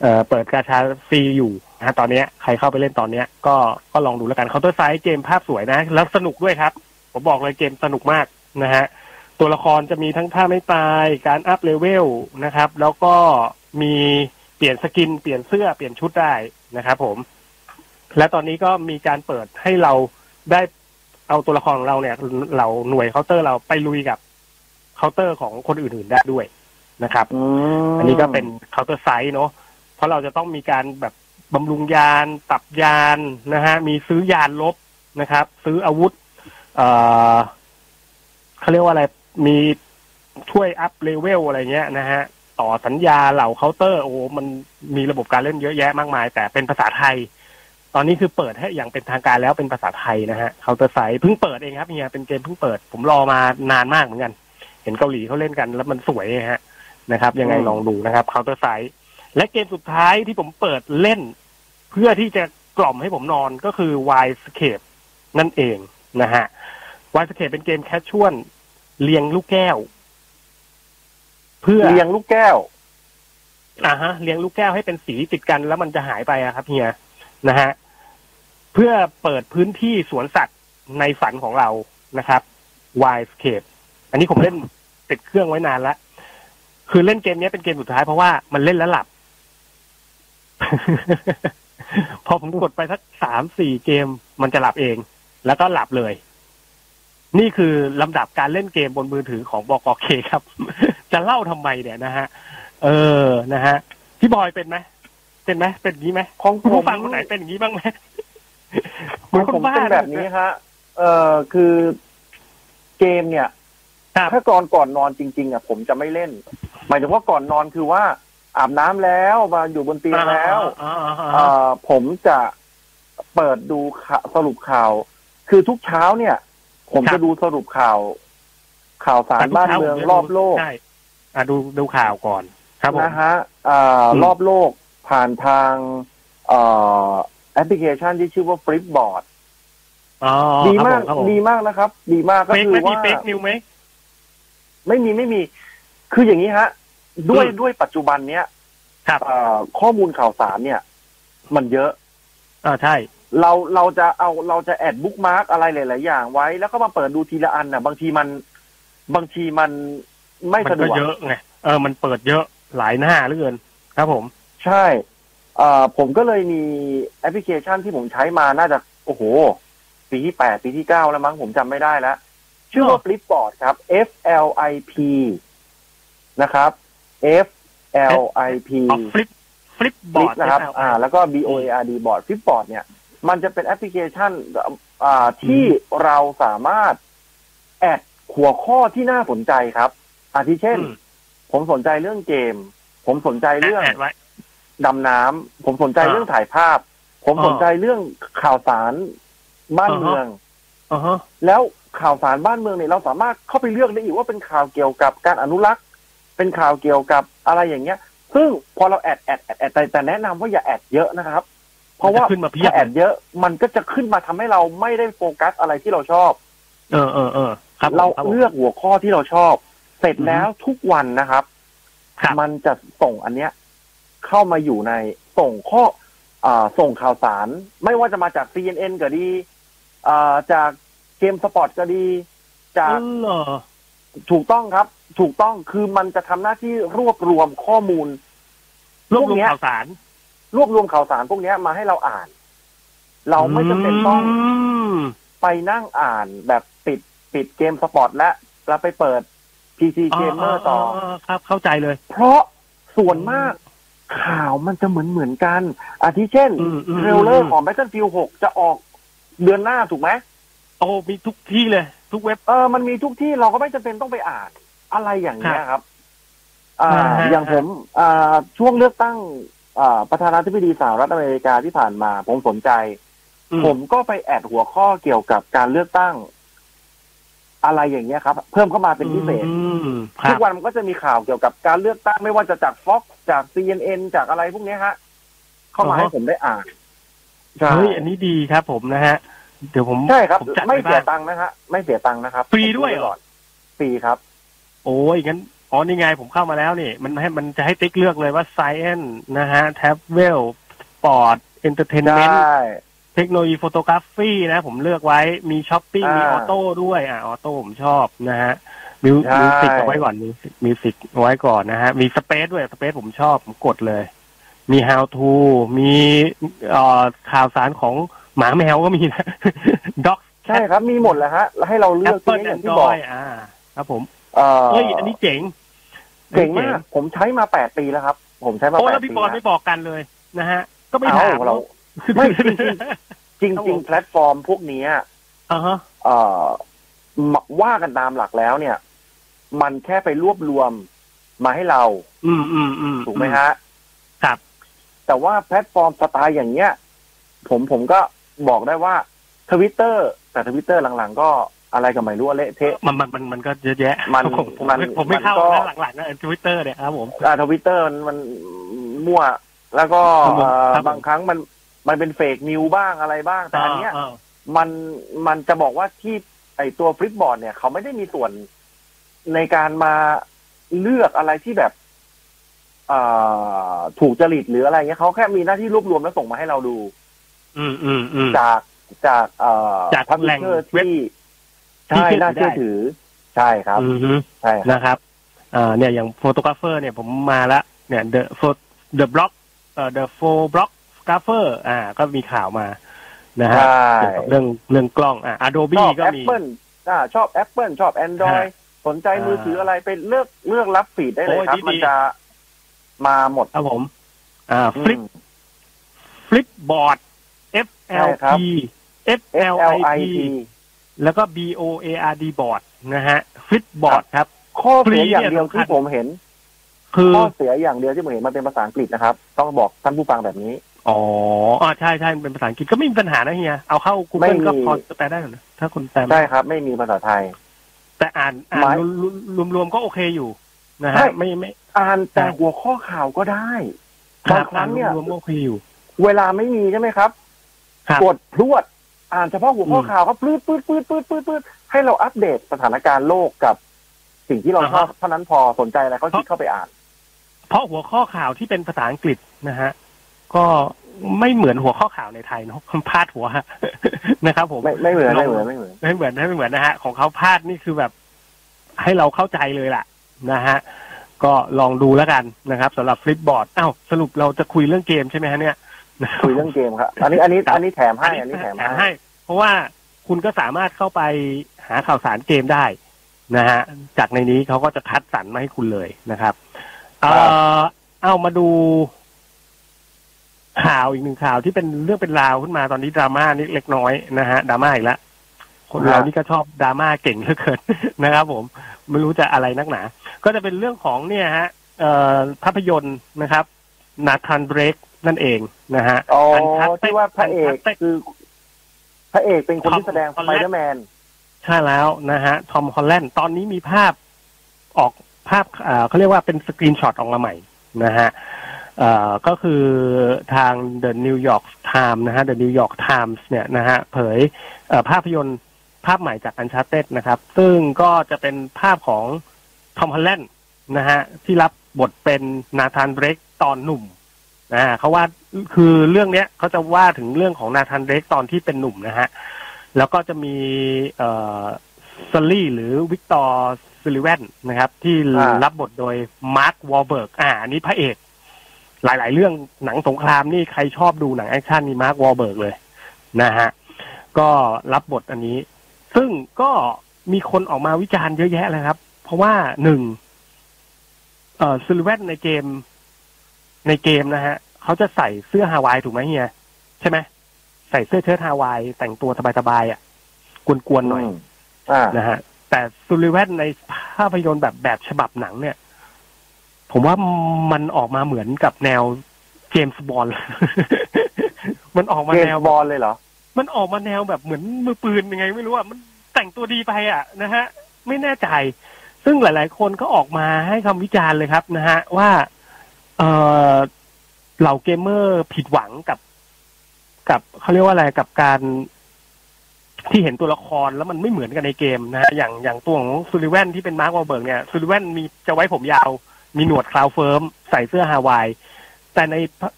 เอ่อเปิดกาชาฟรีอยู่นะฮะตอนเนี้ยใครเข้าไปเล่นตอนเนี้ยก็ก็ลองดูแล้วกัน CounterSide เกมภาพสวยนะ แล้วสนุกด้วยครับ ผมบอกเลยเกมสนุกมากนะฮะตัวละครจะมีทั้งท่าไม้ตายการ up level นะครับ แล้วก็มีเปลี่ยน skin เปลี่ยนเสื้อเปลี่ยนชุดได้นะครับผม และตอนนี้ก็มีการเปิดให้เราได้เอาตัวละครของเราเนี่ย เราหน่วยเคาน์เตอร์เราไปลุยกับเคาน์เตอร์ของคนอื่นๆได้ด้วยนะครับมอันนี้ก็เป็น CounterSide เนาะ เพราะเราจะต้องมีการแบบบำรุงยานปรับยานนะฮะ มีซื้อยานรบนะครับ ซื้ออาวุธ เอ่อเขาเรียกว่าอะไร มีช่วย up level อะไรเงี้ยนะฮะ ต่อสัญญาเหล่าเคาน์เตอร์ โอ้โหมันมีระบบการเล่นเยอะแยะมากมาย แต่เป็นภาษาไทย ตอนนี้คือเปิดให้อย่างเป็นทางการแล้วเป็นภาษาไทยนะฮะ CounterSide เพิ่งเปิดเองครับเนี่ยเป็นเกมเพิ่งเปิด ผมรอมานานมากเหมือนกัน เห็นเกาหลีเขาเล่นกันแล้วมันสวยฮะนะครับ ยังไงลองดูนะครับ Counter Strike และเกมสุดท้ายที่ผมเปิดเล่น เพื่อที่จะกล่อมให้ผมนอนก็คือ Wild Escape นั่นเองนะฮะ Wild Escape เป็นเกมแคชชวลเลียงลูกแก้ว เพื่อเรียงลูกแก้วอ่าฮะเลี้ยงลูกแก้วให้เป็นสีติดกันแล้วมันจะหายไปอะครับเฮียนะฮะเพื่อเปิดพื้นที่สวนสัตว์ในฝันของเรานะครับ Wildscape อันนี้ผมเล่นติดเครื่องไว้นานแล้วคือเล่นเกมนี้เป็นเกมสุดท้ายเพราะว่ามันเล่นแล้วหลับ พอผมกดไปสักสามสี่เกมมันจะหลับเอง แล้วก็หลับเลย นี่คือลำดับการเล่นเกมบนมือถือของบกเคครับ จะเล่าทำไมเนี่ยนะฮะ เออนะฮะพี่บอยเป็นไหมเป็นไหมเป็นอย่างนี้ไหมของผผู้มฟังคนไหนเป็นอย่างนี้บ้างไหมของผมเป็นแบบนี้ฮะเอ่อคือเกมเนี่ยครับถ้าก่อนก่อนนอนจริง ๆอะผมจะไม่เล่น หมายถึงว่าก่อนนอนคือว่า อาบน้ำแล้วมาอยู่บนเตียงแล้วอผมจะเปิดดูสรุปข่าว คือทุกเช้าเนี่ย ผมจะดูสรุปข่าว ข่าวสารบ้านเมืองรอบโลกใช่ดูดูข่าวก่อน ครับผมนะฮะรอบโลกผ่านทางอแอปพลิเคชันที่ชื่อว่า Flipboard อ๋อดีมากดีมากนะครับ ดีมากก็ fake คืไหมอมีว่า fake news ไหมไม่มีไม่มี คืออย่างนี้ฮะ ด้วยอืมด้วยปัจจุบันเนี้ยครับเอ่อข้อมูลข่าวสารเนี่ย มันเยอะอ่าใช่ เราเราจะเอาเราจะ add bookmark อะไรหลาย ๆ อย่างไว้ แล้วก็มาเปิดดูทีละอันน่ะ บางทีมันบางทีมันไม่มันสะดก็วกเยอะไงเออมันเปิดเยอะหลายหน้าเหลือเกินครับผม ใช่เอ่อผมก็เลยมีแอปพลิเคชันที่ผมใช้มาน่าจะโอ้โห ปีที่แปดปีที่เก้าแล้วมั้งผมจำไม่ได้แล้ว ชื่อว่า Flipboard ครับ F L I P นะครับ F L I P ออ flip Flipboard นะครับ อ่า แล้วก็ B O A R D board Flipboard เนี่ย มันจะเป็นแอปพลิเคชันอ่าที่เราสามารถ add หัวข้อที่น่าสนใจครับ อาทิเช่น ผมสนใจเรื่องเกม ผมสนใจเรื่เรื่อองง add ไว้ดำน้ำผมสนใจอ่าเรื่องถ่ายภาพ ผมอ่าสนใจเรื่องข่าวสารบ้านอ่าฮะเมืองอ๋อฮะแล้วข่าวสารบ้านเมืองเนี่ยเราสามารถเข้าไปเลือกได้อีกว่าเป็นข่าวเกี่ยวกับการอนุรักษ์ เป็นข่าวเกี่ยวกับอะไรอย่างเงี้ย ซึ่งพอเรา add add add add แต่แต่แนะนำว่าอย่า add เยอะนะครับ เพราะว่ามันจะขึ้นมาเพียบถ้าแอดเยอะมันก็จะขึ้นมาทำให้เราไม่ได้โฟกัสอะไรที่เราชอบ เออเออเออครับผมเราครับผมเลือกหัวข้อที่เราชอบ เสร็จแล้วทุกวันนะครับครับ มันจะส่งอันเนี้ย เข้ามาอยู่ในส่งข้ออ่าส่งข่าวสาร ไม่ว่าจะมาจาก CNN ก็ดีอ่าจาก GameSpot ก็ดี จากเออเหรอถูกต้องครับ ถูกต้องคือมันจะทำหน้าที่รวบรวมข้อมูลรวบรวมพวกเนี้ยข่าวสาร รวบรวมข่าวสารพวกเนี้ยมาให้เราอ่าน เราไม่จำเป็นต้องมไปนั่งอ่านแบบปิดปิด GameSpot และแล้วไปเปิด PC Gamer ต่อครับ เข้าใจเลย เพราะส่วนมากข่าวมันจะเหมือนเหมือนกัน อาทิเช่นอืมอืม trailer ของ Battlefield 6 จะออกเดือนหน้าถูกไหมโอ้มีทุกที่เลย ทุกเว็บ เออ มันมีทุกที่เราก็ไม่จำเป็นต้องไปอ่าน อะไรอย่างเงี้ยครับอ่าอ่าฮะอย่างผมอ่าช่วงเลือกตั้งอ่าประธานาธิบดีสหรัฐอเมริกาที่ผ่านมา ผมสนใจอืผมก็ไปแอดหัวข้อเกี่ยวกับการเลือกตั้ง อะไรอย่างเงี้ยครับ เพิ่มเข้ามาเป็นพิเศษอืมคทุรับกวันมันก็จะมีข่าวเกี่ยวกับการเลือกตั้งไม่ว่าจะจาก Fox จาก CNN จากอะไรพวกเนี้ยฮะ เข้ามาอ๋อให้ผมได้อ่านใช่เฮ้ยอันนี้ดีครับผมนะฮะ เดี๋ยวผมใช่ครับผมจัดไม่ว้เสียบ้างตังค์นะฮะ ไม่เสียตังค์นะครับ ฟรีด้วยเหรอผมพูไก่อนฟรีครับ โอ้ยงั้นอ๋อนี่ไงผมเข้ามาแล้วนี่ มันให้มันจะให้ติ๊กเลือกเลยว่า Science นะฮะ Travel Sport ใช Entertainment ่ technology photography นะ ผมเลือกไว้มีช้อปปิ้งอ่ามีมี auto ด้วยอ่า auto ผมชอบนะฮะมิวใช่ music เอาไว้ก่อน music music เอาไว้ก่อนนะฮะ มี space ด้วย space ผมชอบ ผมกดเลย มี how to มีเอ่อข่าวสารของหมาแมวก็มีนะด็อกใช่ครับ มีหมดแหล้วฮะแล้วให้เราเลืแออกปเปิลทีแอนี้อนย่างดที่รบออกยอ่า ครับผม เอ่อเฮ้ยอันนี้เจ๋งเก่งมาก ผมใช้มาแปดปีแล้วครับ ผมใช้มาโอ้แปแล้ดวปีพี่บอลแล้วไม่บอกกันเลยนะฮะ ก็ไม่เอ้าถามเราไม่จริงจริงครับจผริงมแพลตฟอร์มพวกเนี้ยอ่าฮะเอ่อมว่ากันตามหลักแล้วเนี่ย มันแค่ไปรวบรวมมาให้เรา อืมอืมอืมถูกไหมฮะ ครับ แต่ว่าแพลตฟอร์มสไตล์อย่างเงี้ย ผมผมก็บอกได้ว่าทวิตเตอร์แต่ทวิตเตอร์หลังๆ ก็ อะไรก็ไม่รู้อะเละเทะมันมันมันมันก็เยอะแยะมันผมผมมันไม่ผมไม่มันเข้าก็นะหลังๆนะทวิตเตอร์เนี่ยครับผมอ่าทวิตเตอร์มันมันมั่ว แล้วก็ครับผมเอ่อครับผมบางครั้งมันมันเป็น fake news บ้างอะไรบ้างแต่อันเนี้ยอ่ามันมันจะบอกว่าที่ไอตัว Flipboard เนี่ยเขาไม่ได้มีส่วนในการมาเลือกอะไรที่แบบเอ่อถูกจริตหรืออะไรเงี้ยเขาแค่มีหน้าที่รวบรวมแล้วส่งมาให้เราดู อืมอืมอืมจากจากเอ่อจาก publisher เว็บที่ที่ ใช่เชื่อถือน่าเชื่อได้ถือ ใช่ครับอืมฮึใช่ครับนะครับอ่าเนี่ยอย่าง photographer เนี่ยผมมาละเนี่ย the the phoblo เอ่อ The Phoblographer อ่า ก็มีข่าวมานะฮะใช่เกี่ยวกับเรื่องเรื่องกล้องอ่า Adobe ชอบก็แอปมีเปิลอ่าชอบ Apple ชอบ Android สนใจมือถืออะไรไปเลือกเลือกรับ feed ได้เลยครับโอ้ยดีๆมันจะมาหมดครับผม อ่าอืฟลิปมฟลิปบอร์ด F ใช่ L ครับ P F L I P Flip แล้วก็ B O A R D board นะฮะ Flipboard ครับ ข้อเสียอย่างฟรีเนี่ยเดียวสำคัญที่ผมเห็น คือข้อเสียอย่างเดียวที่ผมเห็นมันเป็นภาษาอังกฤษนะครับ ต้องบอกท่านผู้ฟังแบบนี้ อ๋ออ๋อใช่ใช่มันเป็นภาษาอังกฤษก็ไม่มีปัญหานะเฮียเอาเข้าไม่ Google มีก็พอจะแปลได้เหรอถ้าคนแปลไม่ใช่ครับ ไม่มีภาษาไทย แต่อ่านอ่าหมานยรวมรวมๆก็โอเคอยู่นะฮะใช่ไม่ไม่ อ่านแต่ใช่หัวข้อข่าวก็ได้คบารังบครั้งเนี่ยรวมๆก็โอเคอยู่ เวลาไม่มีใช่ไหมครับครับกดพรวด อ่านเฉพาะหัวข้ออมข่าวครับปื๊ดปื๊ดปื๊ดปื๊ดปื๊ดปื๊ดให้เราอัปเดตสถานการณ์โลกกับสิ่งที่เราอ่าชฮะอบเท่านั้นพอสนใจอะไรก็คลิกเข้าไปอ่าน เพราะหัวข้อข่าวที่เป็นภาษาอังกฤษนะฮะก็ไม่เหมือนหัวข้อข่าวในไทยเนาะพาดหัวนะครับ ผมไม่ไม่เหมือนลองไม่เหมือนไม่เหมือนไม่เหมือนไม่เหมือนนะฮะของเขาพาดนี่คือแบบ ให้เราเข้าใจเลยล่ะ นะฮะก็ลองดูแล้วกันนะครับสำหรับฟลิปบอร์ดอ้าวสรุปเราจะคุยเรื่องเกมใช่ไหมฮะเนี่ยคุยเรื่องเกมครับ อันนี้อันนี้ครับอันนี้แถมให้อันนี้แถมแถมให้ให้ เพราะว่าคุณก็สามารถเข้าไปหาข่าวสารเกมได้นะฮะจากในนี้เขาก็จะคัดสรรมาให้คุณเลยนะครับเออเอามาดูข่าวอีกหนึ่งข่าวที่เป็นเรื่องเป็นราวขึ้นมาตอนนี้ดราม่านี่เล็กน้อยนะฮะดราม่าอีกแล้วคนเรานี่ก็ชอบดราม่าเก่งเหลือเกินนะครับผมไม่รู้จะอะไรนักหนา ก็จะเป็นเรื่องของเนี่ยฮะเอ่อภาพยนตร์นะครับ Nathan Drake นั่นเองนะฮะอ๋อ Uncharted ที่ว่าพระเอก Uncharted คือ พระเอกเป็นคนที่แสดง Tom Spider-Manใช่แล้วนะฮะ Tom Holland ตอนนี้มีภาพออกภาพเอ่อเขาเรียกว่าเป็น screenshot ออกมาใหม่นะฮะเอ่อก็คือทาง The New York Times นะฮะ The New York Times เนี่ยนะฮะ เผยเอ่อภาพยนตร์ภาพใหม่จาก Uncharted นะครับ ซึ่งก็จะเป็นภาพของ Tom Holland นะฮะ ที่รับบทเป็น Nathan Drake ตอนหนุ่ม นะฮะเขาว่าคือเรื่องเนี้ยเขาจะว่าถึงเรื่องของ Nathan Drake ตอนที่เป็นหนุ่มนะฮะ แล้วก็จะมีเอ่อ Sully หรือ Victor Sullivan นะครับ ที่อ่ารับบทโดย Mark Wahlberg อ่าอันนี้พระเอก หลาย ๆ เรื่องหนังสงครามนี่ใครชอบดูหนัง action นี่ Mark Wahlberg เลยนะฮะก็รับบทอันนี้ ซึ่งก็มีคนออกมาวิจารณ์เยอะแยะเลยครับ เพราะว่าหนึ่งเอ่อ Sullivan ในเกม ในเกมนะฮะ เขาจะใส่เสื้อฮาวายถูกไหมเฮียใช่ไหมใส่เสื้อเชิ้ตฮาวายแต่งตัวสบายๆอะกวนๆหน่อยมอ่านะฮะ แต่ซูริเวนในภาพยนตร์แบบแบบฉบับหนังเนี่ย ผมว่ามันออกมาเหมือนกับแนวเจมส์บอลมันออกมาเกมแนวบอลเลยเหรอ มันออกมาแนวแบบเหมือนมือปืนยังไง ไม่รู้อะมันแต่งตัวดีไปอะนะฮะ ไม่แน่ใจ ซึ่งหลาย ๆ คนก็ออกมาให้คำวิจารณ์เลยครับนะฮะ ว่า เออ เหล่าเกมเมอร์ผิดหวังกับ กับเขาเรียกว่าอะไรกับการที่เห็นตัวละครแล้วมันไม่เหมือนกันในเกมนะฮะอย่างอย่างตัวของ Sullivan ที่เป็น Mark Wahlberg เนี่ย Sullivan มีจะไว้ผมยาว มีหนวดเคราเฟิ้ม ใส่เสื้อฮาวาย แต่ในภา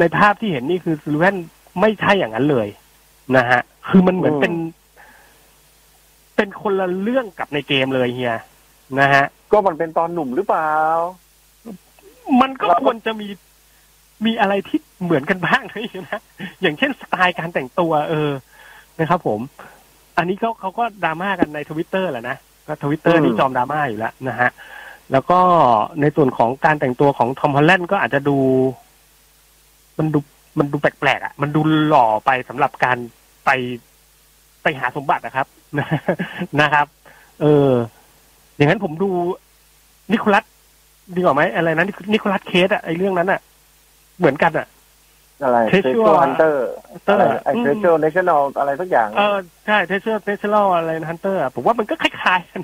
ในภาพที่เห็นนี่คือ Sullivan ไม่ใช่อย่างนั้นเลยนะฮะ คือมันเหมือนอืมเป็น เป็นคนละเรื่องกับในเกมเลยเฮียนะฮะ ก็มันเป็นตอนหนุ่มหรือเปล่า มันก็เราก็ควรจะมี มีอะไรที่เหมือนกันบ้างนะอย่างเช่นสไตล์การแต่งตัว เออนะครับผม อันนี้เขาเขาก็ดราม่ากันในทวิตเตอร์แหละนะก็ทวิตเตอร์อืมนี่จอมดราม่าอยู่แล้วนะฮะแล้วก็ในส่วนของการแต่งตัวของ Tom Holland ก็อาจจะดู มันดูมันดูแปลกๆอะ มันดูหล่อไปสำหรับการไปไปหาสมบัตินะครับนะครับ เออ อย่างนั้นผมดู Nicolas ดีกว่าไหมอะไรนะ Nicolas Cage อะไอเรื่องนั้นอะ เหมือนกันอะอะไร Treasure Treasure Hunter เตออะไรร์ไอ้ Treasure National อะไรสักอย่างเออใช่ Treasure Treasure อะไร Hunter ผมว่ามันก็คล้ายๆกัน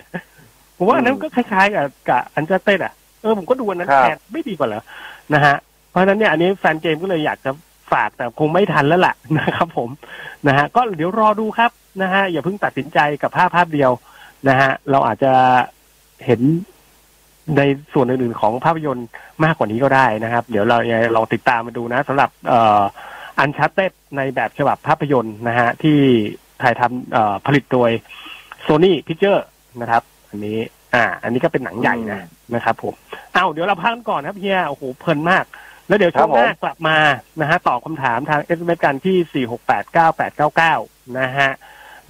ผมว่าอันนั้นก็คล้ายๆกับกับ Uncharted อะเออผมก็ดูอันนั้นครับแทนไม่ดีกว่าเหรอนะฮะเพราะฉะนั้นเนี่ยอันนี้แฟนเกมก็เลยอยากจะฝากแต่คงไม่ทันแล้วล่ะนะครับผมนะฮะก็เดี๋ยวรอดูครับนะฮะอย่าเพิ่งตัดสินใจกับภาพภาพเดียวนะฮะเราอาจจะเห็น ในส่วนอื่นๆของภาพยนตร์มากกว่านี้ก็ได้นะครับ เดี๋ยวเรายังไงลองติดตามมาดูนะสำหรับเอ่ออันชัตเต็ในแบบฉบับภาพยนตร์นะฮะที่ถ่ายทำเอ่อผลิตโดย Sony Picture นะครับ อันนี้ อ่า อันนี้ก็เป็นหนังใหญ่นะนะครับผมเอ้าเดี๋ยวเราพักกันก่อนครับเฮียโอ้โหเพลินมาก แล้วเดี๋ยวช่วงหน้ากลับมานะฮะตอบคำถามทาง SMS กันที่ 4689899 นะฮะ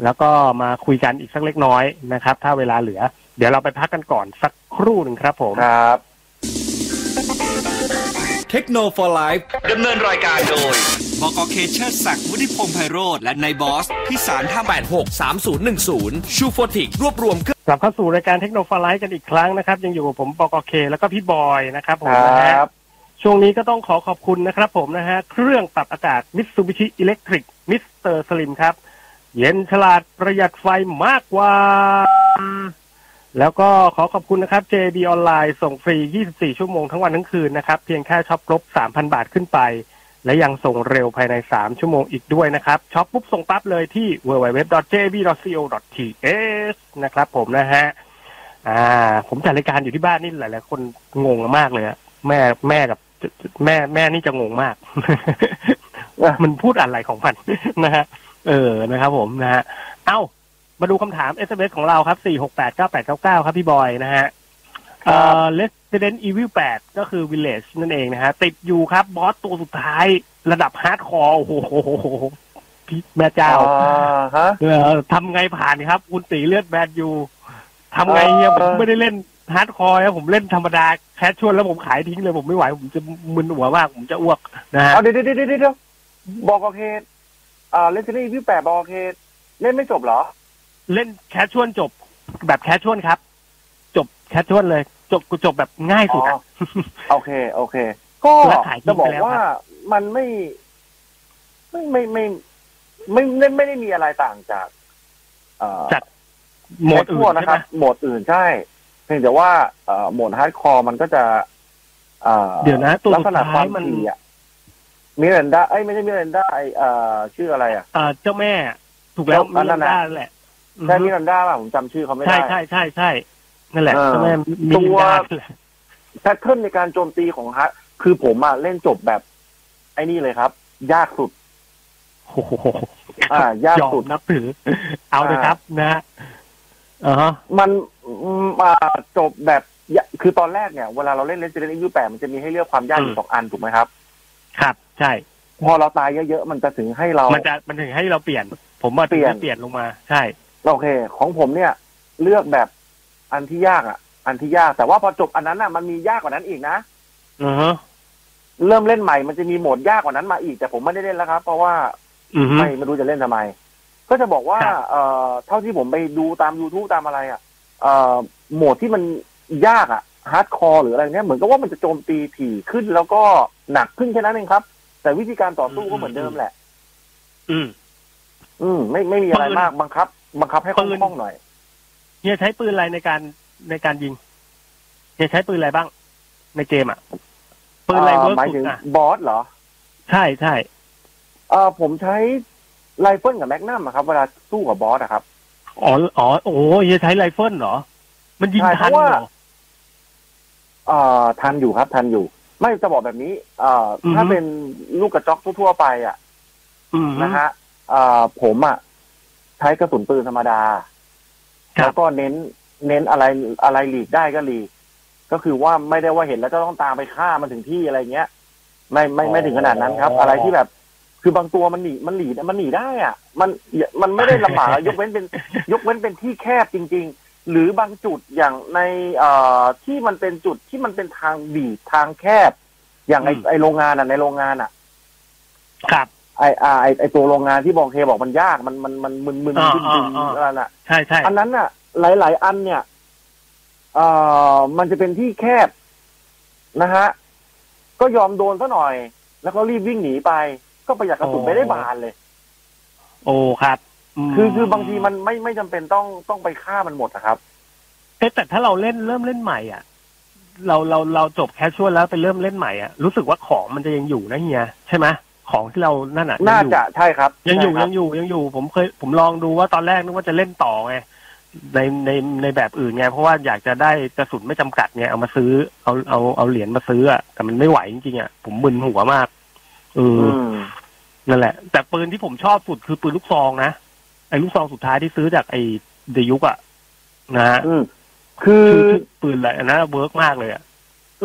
แล้วก็มาคุยกันอีกสักเล็กน้อยนะครับ ถ้าเวลาเหลือ เดี๋ยวเราไปพักกันก่อนสักครู่หนึ่งครับผมครับเทคโนโลยีดำเนินรายการโดยบกเคเชอร์ศักดิ์วุฒิพงษ์ไพโรธและนายบอส พิสารท่า863010ชูโฟติกรวบรวมเครื่องกลับเข้าสู่รายการเทคโนโลยีกันอีกครั้งนะครับ ยังอยู่กับผมปกเคแล้วก็พี่บอยนะครับผมคนะฮะรับ ช่วงนี้ก็ต้องขอขอบคุณนะครับผมนะฮะ เครื่องปรับอากาศ Mitsubishi Electric Mr. Slim ครับ เย็นฉลาดประหยัดไฟมากกว่า แล้วก็ขอขอบคุณนะครับ JB ออนไลน์ส่งฟรี 24 ชั่วโมงทั้งวันทั้งคืนนะครับ เพียงแค่ช็อปครบ 3,000 บาทขึ้นไป และยังส่งเร็วภายใน 3 ชั่วโมงอีกด้วยนะครับช็อปปุ๊บส่งปั๊บเลยที่ www.jib.co.th นะครับผมนะฮะอ่า ผมจัดรายการอยู่ที่บ้านนี่หลายๆคนงงมากเลยอะแม่แม่กับแม่แม่นี่จะงงมากมันพูดอะไรของมันนะฮะเออนะครับผมนะฮะเอ้า มาดูคำถาม SMS ของเราครับ 4689899 ครับพี่บอยนะฮะเอ่อ Resident Evil 8 ก็คือ Village นั่นเองนะฮะ ติดอยู่ครับบอสตัวสุดท้ายระดับ hardcore โอ้โหพี่แม่เจ้าอ่าฮะเออทำไงผ่านครับ คุณตีเลือดแบนอยู่ทำไงเนี่ยผมไม่ได้เล่น hardcore นะผมเล่นธรรมดา casual แล้วผมขายทิ้งเลยผมไม่ไหว ผมจะมึนหัวมากผมจะอ้วกนะฮะเอาเดี๋ยวเดี๋ยวเดี๋ยวเดี๋ยวบอกโอเคอ่าเลนส์นี่พี่แปดบอกโอเค เล่นไม่จบเหรอ เล่น casual จบแบบ casual ครับ จบ casual เลย จบกูจบแบบง่ายสุดอะโอเค โอเค ก็แล้วขายทิ้งจะบอกไปแล้วว่าครับมันไม่ไม่ ไม่ไม่ไม่ไม่ไม่ได้มีอะไรต่างจากเอ่อจากโหมดอื่นแคชชวลใช่นะคไหมรับโหมดอื่นใช่ เพียงแต่ว่าเอ่อโหมดฮาร์ดคอร์มันก็จะเอ่อเดี๋ยวนะตัวลักสุษดณะคายมท้าวมันถี่อะมิเรนดาเอ้ยไม่ใช่มิเรนดาไอเอ่อชื่ออะไรอะเอ่อเจ้าแม่ ถูกแล้วอันนั้นน่ะได้แหละ ใช่มิเรนดาป่ะผมจำชื่อเขาไม่ใช่ได้ใช่ใช่ใช่นั่นแหละเออเจ้าแม่มีตัวดาแหละ pattern ในการโจมตีของ hard คือผมอะเล่นจบแบบ ไอ้นี่เลยครับ ยากสุดโอ้โหอ่ายากยอมสุดนับถือ เอาเลยครับนะฮะอ่าฮะมันอืมอ่าจบแบบยะคือตอนแรกเนี่ย เวลาเราเล่น Resident Evil 8มันจะมีให้เลือกความยากอยู่สองอันถูกไหมครับ ครับ ใช่ พอเราตายเยอะๆ มันจะถึงให้เรา มันจะมันถึงให้เราเปลี่ยน ผมมาเปลี่ยนเปลี่ยนลงมา ใช่ โอเค ของผมเนี่ย เลือกแบบอันที่ยากอะ อันที่ยาก แต่ว่าพอจบอันนั้นอะมันมียากกว่านั้นอีกนะอือฮะเริ่มเล่นใหม่มันจะมีโหมดยากกว่านั้นมาอีกแต่ผมไม่ได้เล่นแล้วครับ เพราะว่าอือฮึไม่ไม่รู้จะเล่นทำไม ก็จะบอกว่าครับเอ่อเท่าที่ผมไปดูตาม YouTube ตามอะไรอะ เอ่อโหมดที่มันยากอะ hardcore หรืออะไรเนี้ยเหมือนกับว่ามันจะโจมตีถี่ขึ้นแล้วก็หนักขึ้นแค่นั้นเองครับ แต่วิธีการต่อสู้ก็เหมือนเดิมแหละ อืม อืม ไม่ไม่มีอะไรปืนมากบังคับ บังคับให้คปืนล่องๆหน่อยเฮียใช้ปืนอะไรในการในการยิงเฮียใช้ปืนอะไรบ้าง ในเกมอะปืนอะไรเอ่เวิอร์กหมายสุถึดงอะบอสเหรอ ใช่ใช่เออผมใช้ไรเฟิลกับแมกนัมอะครับ เวลาสู้กับบอสอะครับอ๋ออ๋อโอ้เฮียใช้ไรเฟิลเหรอ มันยิงใช่ทันเพราะว่าเหรอเอ่อทันอยู่ครับทันอยู่ ไม่จะบอกแบบนี้ เอ่อออฮึถ้าเป็นลูกกระจอกทั่วๆไปอะอืมนะฮะเอ่อผมอะใช้กระสุนปืนธรรมดาครัแล้บวก็เน้นเน้นอะไรอะไรหลีกได้ก็หลีก ก็คือว่าไม่ได้ว่าเห็นแล้วจะต้องตามไปฆ่ามันถึงที่อะไรเงี้ย ไม่ไม่ไม่ถึงขนาดนั้นครับ อะไรที่แบบ คือบางตัวมันหนีมันหลีมันหนีได้อะ มันมันไม่ได้ลำบากอะยกเว้นเป็น ยกเว้นเป็นที่แคบจริง ๆ หรือบางจุดอย่างในเอ่อที่มันเป็นจุดที่มันเป็นทางบีบทางแคบ อย่างไออืมไอโรงงานอะในโรงงานอะ ครับ ไออ่าไอไอตัวโรงงานที่บอกเคบอกมันยากมันมันมันมึนมึนอ่าดึงดึงอ่าอ่าอะไรน่ะใช่ใช่อันนั้นน่ะ หลายๆอันเนี่ยเอ่อมันจะเป็นที่แคบนะฮะก็ยอมโดนซะหน่อย แล้วก็รีบวิ่งหนีไป ก็ประหยัดกระสุนไปได้บานเลย โอ้ครับมคือคือบางทีมันไม่ไม่จำเป็นต้องต้องไปฆ่ามันหมดนะครับเอ๊ะแต่ถ้าเราเล่นเริ่มเล่นใหม่อะเราเราเราจบแคชชวลแล้วไปเริ่มเล่นใหม่อะรู้สึกว่าของมันจะยังอยู่นะเฮียใช่ไหม ของที่เรานั่นอะน่ายังอยู่จะใช่ครับ ยังอยู่ใช่ครัยับงอยู่ยังอยู่ ผมเคยผมลองดูว่าตอนแรกนึกว่าจะเล่นต่อไงในในในแบบอื่นไงเพราะว่าอยากจะได้กระสุนไม่จำกัดไงเอามาซื้อเอาเอาเอาเหรียญมาซื้ออะแต่มันไม่ไหวจริงๆอะผมมึนหัวมากเอออือมนั่นแหละ แต่ปืนที่ผมชอบสุดคือปืนลูกซองนะไอ้ลูกซองสุดท้ายที่ซื้อจากไอ้ Duke อะนะฮะอืมคือชื่อชื่อปืนอะไรนะ work มากเลยอะ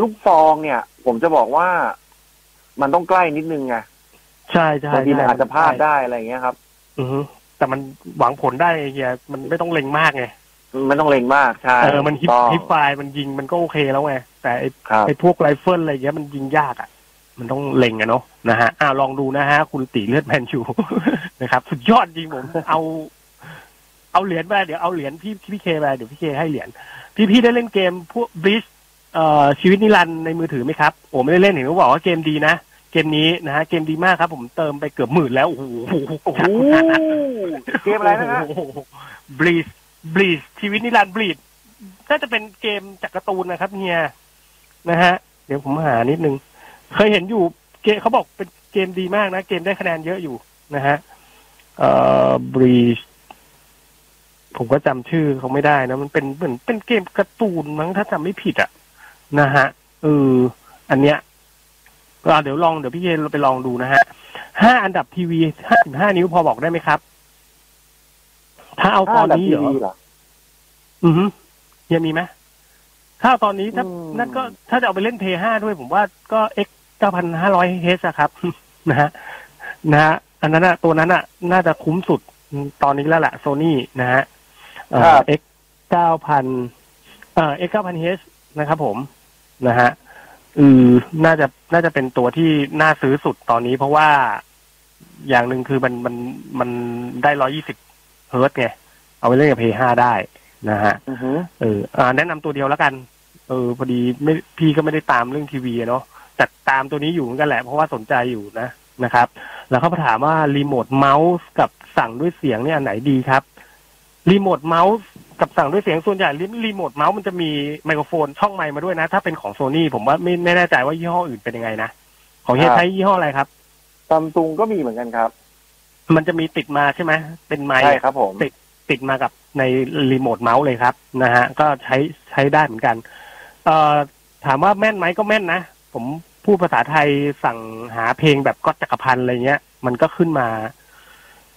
ลูกซองเนี่ย ผมจะบอกว่ามันต้องใกล้นิดนึงไง ใช่ใช่บางทีมันใช่อาจจะพลาดได้อะไรอย่างเงี้ยครับ อือฮึแต่มันหวังผลได้ไอ้เฮียมันไม่ต้องเล็งมากไงมันต้องเล็งมากใช่เออมัน hip ต้อง hip fire มันยิงมันก็โอเคแล้วไงแต่ไอ้ครับไอ้พวกไรเฟิลอะไรเงี้ยมันยิงยากอะ มันต้องเล็งอะเนาะนะฮะอ่าลองดูนะฮะ คุณตีเลือดแมนชูนะครับ สุดยอดจริงผมเอาเอาเหรียญไปเดี๋ยวเอาเหรียญพี่พี่เคไปเดี๋ยวพี่เคให้เหรียญพี่พี่ได้เล่นเกมพวก Bleach เอ่อชีวิตนิรันดร์ในมือถือไหมครับโอ้ไม่ได้เล่นเห็นเขาบอกว่าเกมดีนะ เกมนี้นะฮะเกมดีมากครับ ผมเติมไปเกือบหมื่นแล้ว โอ้โหโอ้โหเกมอะไรนะฮะ Bleachบลีชชีวิตนิรันดร์บลีชน่าจะเป็นเกมจากการ์ตูนนะครับเฮียนะฮะ เดี๋ยวผมหานิดนึง เคยเห็นอยู่เกมเขาบอกเป็นเกมดีมากนะ เกมได้คะแนนเยอะอยู่นะฮะเอ่อบลีชผมก็จำชื่อเขาไม่ได้นะ มันเป็นเหมือนเป็นเกมการ์ตูนมั้งถ้าจำไม่ผิดอะ นะฮะเอออันเนี้ยก็ เดี๋ยวลองเดี๋ยวพี่เยนเราไปลองดูนะฮะห้าอันดับทีวีห้าสิบห้านิ้วพอบอกได้ไหมครับ ถ้าเอาตอนนี้เหรอแบบ TV เหรออือฮึยังมีไหมถ้าเอาตอนนี้ถ้าอืมนั่นก็ถ้าจะเอาไปเล่นเพย์ห้าด้วย ผมว่าก็ x เก้าพันห้าร้อยเฮสครับ นะฮะนะฮะอันนั้นอะตัวนั้นอะน่าจะคุ้มสุดตอนนี้แล้วแหละโซนี่นะฮะเอ่อ x เก้าพันเอ่อ x เก้าพันเฮสนะครับผมนะฮะ อือน่าจะน่าจะเป็นตัวที่น่าซื้อสุดตอนนี้ เพราะว่าอย่างหนึ่งคือมันมันมันได้ร้อยยี่สิบเฮิร์ตซ์ไง เอาไปเล่นกับ Play ห้าได้นะฮะอือฮึเอออ่าแนะนำตัวเดียวแล้วกัน เออพอดีไม่พี่ก็ไม่ได้ตามเรื่องทีวีอะเนาะแต่ตามตัวนี้อยู่เหมือนกันแหละ เพราะว่าสนใจอยู่นะนะครับ แล้วเขาถามว่ารีโมทเมาส์กับสั่งด้วยเสียงเนี่ยอันไหนดีครับรีโมทเมาส์ กับสั่งด้วยเสียงส่วนใหญ่รีรีโมทเมาส์มันจะมีไมโครโฟนช่องไมค์มาด้วยนะ ถ้าเป็นของโซนี่ผมว่าไม่ไม่แน่ใจว่ายี่ห้ออื่นเป็นยังไงนะ ของเฮียใช้ยี่ห้ออะไรครับซัมซุงก็มีเหมือนกันครับ มันจะมีติดมาใช่ไหมเป็นไมค์ใช่ครับ ผมติดติดมากับในรีโมทเมาส์เลยครับนะฮะก็ใช้ใช้ได้เหมือนกัน เอ่อถามว่าแม่นไหมก็แม่นนะ ผมพูดภาษาไทยสั่งหาเพลงแบบก๊อตจักรพันธ์อะไรเงี้ย มันก็ขึ้นมา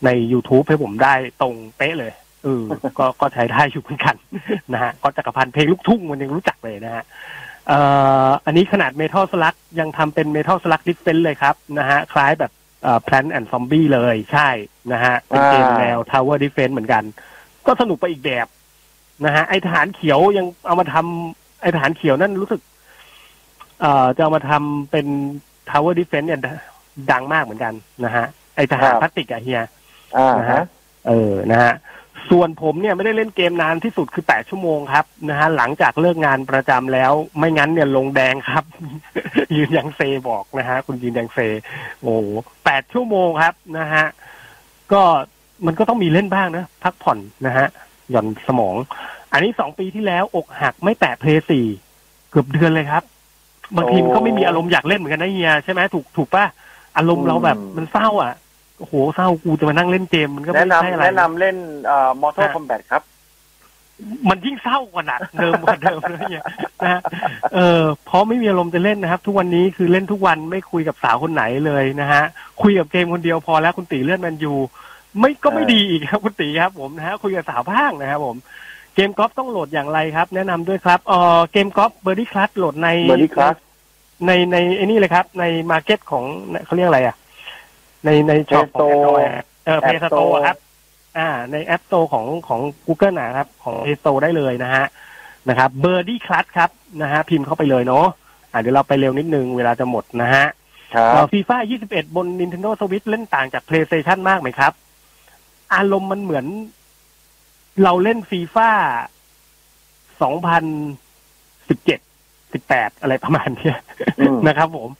ใน YouTube ให้ผมได้ตรงเป๊ะเลย เออก็ก็ใช้ได้อยู่เหมือนกันนะฮะก๊อตจักรพันธ์เพลงลูกทุ่งมันยังรู้จักเลยนะฮะเอ่ออันนี้ขนาดเมทัลสลักยังทำเป็นเมทัลสลักดิสเฟนเลยครับนะฮะคล้ายแบบเอ่อ Plant and Zombie เลยใช่นะฮะเป็นเกมแนว Tower Defense เหมือนกัน ก็สนุกไปอีกแบบนะฮะไอทหารเขียวยังเอามาทำไอทหารเขียวนั่นรู้สึก เอ่อจะเอามาทำเป็น Tower Defense เนี่ยดังมากเหมือนกันนะฮะไอทหารครับพลาสติกอะเฮียอ่านะฮะฮะเออนะฮะ ส่วนผมเนี่ยไม่ได้เล่นเกมนานที่สุดคือแปดชั่วโมงครับนะฮะหลังจากเลิกงานประจำแล้ว ไม่งั้นเนี่ยลงแดงครับ ยืนยังเซบอกนะฮะคุณยืนยังเซ โอ้แปดชั่วโมงครับนะฮะก็มันก็ต้องมีเล่นบ้างนะพักผ่อนนะฮะหย่อนสมอง อันนี้สองปีที่แล้วอกหักไม่แตะเพลย์สี่เกือบเดือนเลยครับบางทีมันก็ไม่มีอารมณ์อยากเล่นเหมือนกันนะเฮียใช่ไหมถูกถูกป่ะอารมณ์เราแบบมันเศร้าอะ โอ้โหเศร้ากูจะมานั่งเล่นเกมมันก็แนะไม่ใช่นำอะไรแนะนำเล่นเอ่อ Mortal ฮะ Kombat ครับ มันยิ่งเศร้ากว่าหนักเดิมกว่าเดิมเลยเนี่ยนะฮะเออเพราะไม่มีอารมณ์จะเล่นนะครับ ทุกวันนี้คือเล่นทุกวันไม่คุยกับสาวคนไหนเลยนะฮะคุยกับเกมคนเดียวพอแล้วคุณตีเลื่อนแมนยูไม่ก็ไม่เออดีอีกครับคุณตีครับผมนะฮะคุยกับสาวบ้างนะครับผม เกมกอล์ฟต้องโหลดอย่างไรครับ แนะนำด้วยครับเออเกมกอล์ฟ Birdie Crush โหลดใน Birdie Crush ในในไอ้นี่เลยครับ ใน market ของเขาเรียกอะไรอะ ในใน shop ของ Play Store Android อะเออเพ App ย์สโต Store ครับ อ่า ในแอป Store ของของ Google นะครับ ของ Play Store ได้เลยนะฮะนะครับ Birdie Crush ครับนะฮะพิมพ์เข้าไปเลยเนาะอ่าเดี๋ยวเราไปเร็วนิดนึงเวลาจะหมดนะฮะครับฟีฟ่า21 บน Nintendo Switch เล่นต่างจาก PlayStation มากไหมครับ อารมณ์มันเหมือน เราเล่นฟีฟ่า2017 18 อะไรประมาณเนี้ยอืมนะครับผม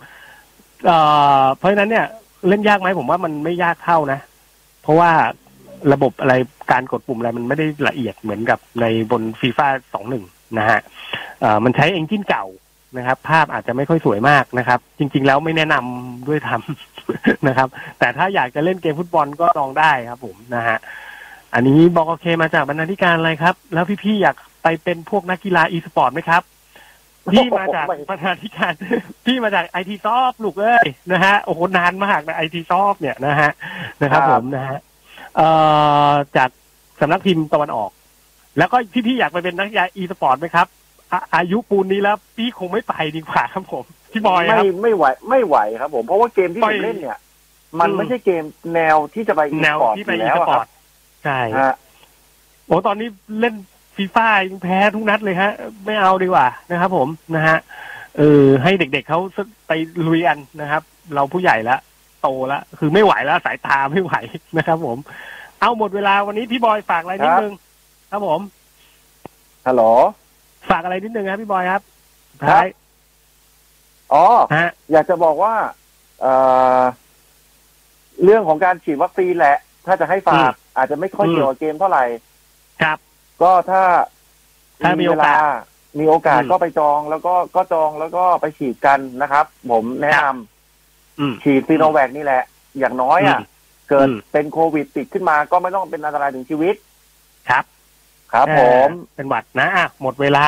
เอ่อเพราะฉะนั้นเนี่ย เล่นยากไหมผมว่ามันไม่ยากเท่านะ เพราะว่าระบบอะไรการกดปุ่มอะไรมันไม่ได้ละเอียดเหมือนกับในบนฟีฟ่า21นะฮะเอ่อมันใช้เอนจินเก่านะครับ ภาพอาจจะไม่ค่อยสวยมากนะครับ จริง ๆ แล้วไม่แนะนทำด้วยนะครับ แต่ถ้าอยากจะเล่นเกมฟุตบอลก็ลองได้ครับ ผมนะฮะอันนี้บอกโอเคมาจากบรรณาธิการอะไรครับ แล้วพี่ๆอยากไปเป็นพวกนักกีฬาอีสปอร์ตไหมครับ พี่มาจากไม่บรรณาธิการพี่มาจาก IT Soft ลูกเอ้ยนะฮะโอ้โหนานมากนะ IT Soft เนี่ยนะฮะนะครับครับผมนะฮะเอ่อจากสำนักพิมพ์ตะวันออก แล้วก็พี่ๆอยากไปเป็นนักกีฬาอีสปอร์ตไหมครับอะอายุปูนนี้แล้วพี่คงไม่ไปดีกว่าครับผมพี่บอยคไม่รับไม่ไหวไม่ไหวครับผมเพราะว่าเกมที่ปผล่อยมเล่นเนี่ย มันอืมไม่ใช่เกมแนวที่จะไปอีแนวสปอร์ตที่อไปยู่อีแล้วสอะปคอรัร์บตใช่ฮะโอ้ตอนนี้เล่น ฟีฟ่ายังแพ้ทุกนัดเลยฮะ ไม่เอาดีกว่านะครับ ผมนะฮะเออให้เด็กๆเขาไปลุยกันนะครับ เราผู้ใหญ่แล้วโตแล้วคือไม่ไหวแล้วสายตาไม่ไหวนะครับ ผม เอาหมดเวลาวันนี้พี่บอยฝากอะไรนิดนึงครับผมฮัลโหลฝากอะไรนิดนึงครับพี่บอยครับท้ายอ๋อฮะอยากจะบอกว่าเอ่อเรื่องของการฉีดวัคซีนแหละ ถ้าจะให้ฝากอาจจะไม่ค่อยอืมเกี่ยวกับเกมเท่าไหร่ครับ ก็ถ้าถ้ามีโอกาสเวลมีโอกาสอืมก็ไปจองแล้วก็ก็จองแล้วก็ไปฉีดกันนะครับ ผมแนะนำอืมฉีดซีโนแวคนี่แหละ อย่างน้อยอะอืมเกิดอืมเป็นโควิดติดขึ้นมาก็ไม่ต้องเป็นอันตรายถึงชีวิต ครับ ครับผมเออเป็นหวัดนะอะหมดเวลา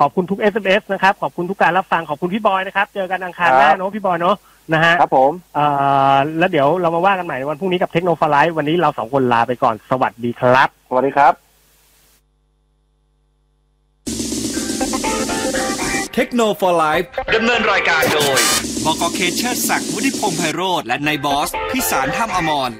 ขอบคุณทุก SMS นะครับ ขอบคุณทุกการรับฟังขอบคุณพี่บอยนะครับ เจอกันอังคารหน้าเนอะพี่บอยเนอะนะฮะครับผมเอ่อแล้วเดี๋ยวเรามาว่ากันใหม่ในวันพรุ่งนี้กับเทคโนโลยีวันนี้เราสองคนลาไปก่อนสวัสดีครับ สวัสดีครับ เทคโนโลยีดำเนินรายการโดย บกเคเชอร์ศักดิ์วุฒิพงษ์ไพโรธและนายบอส พิสารถ้ำอมร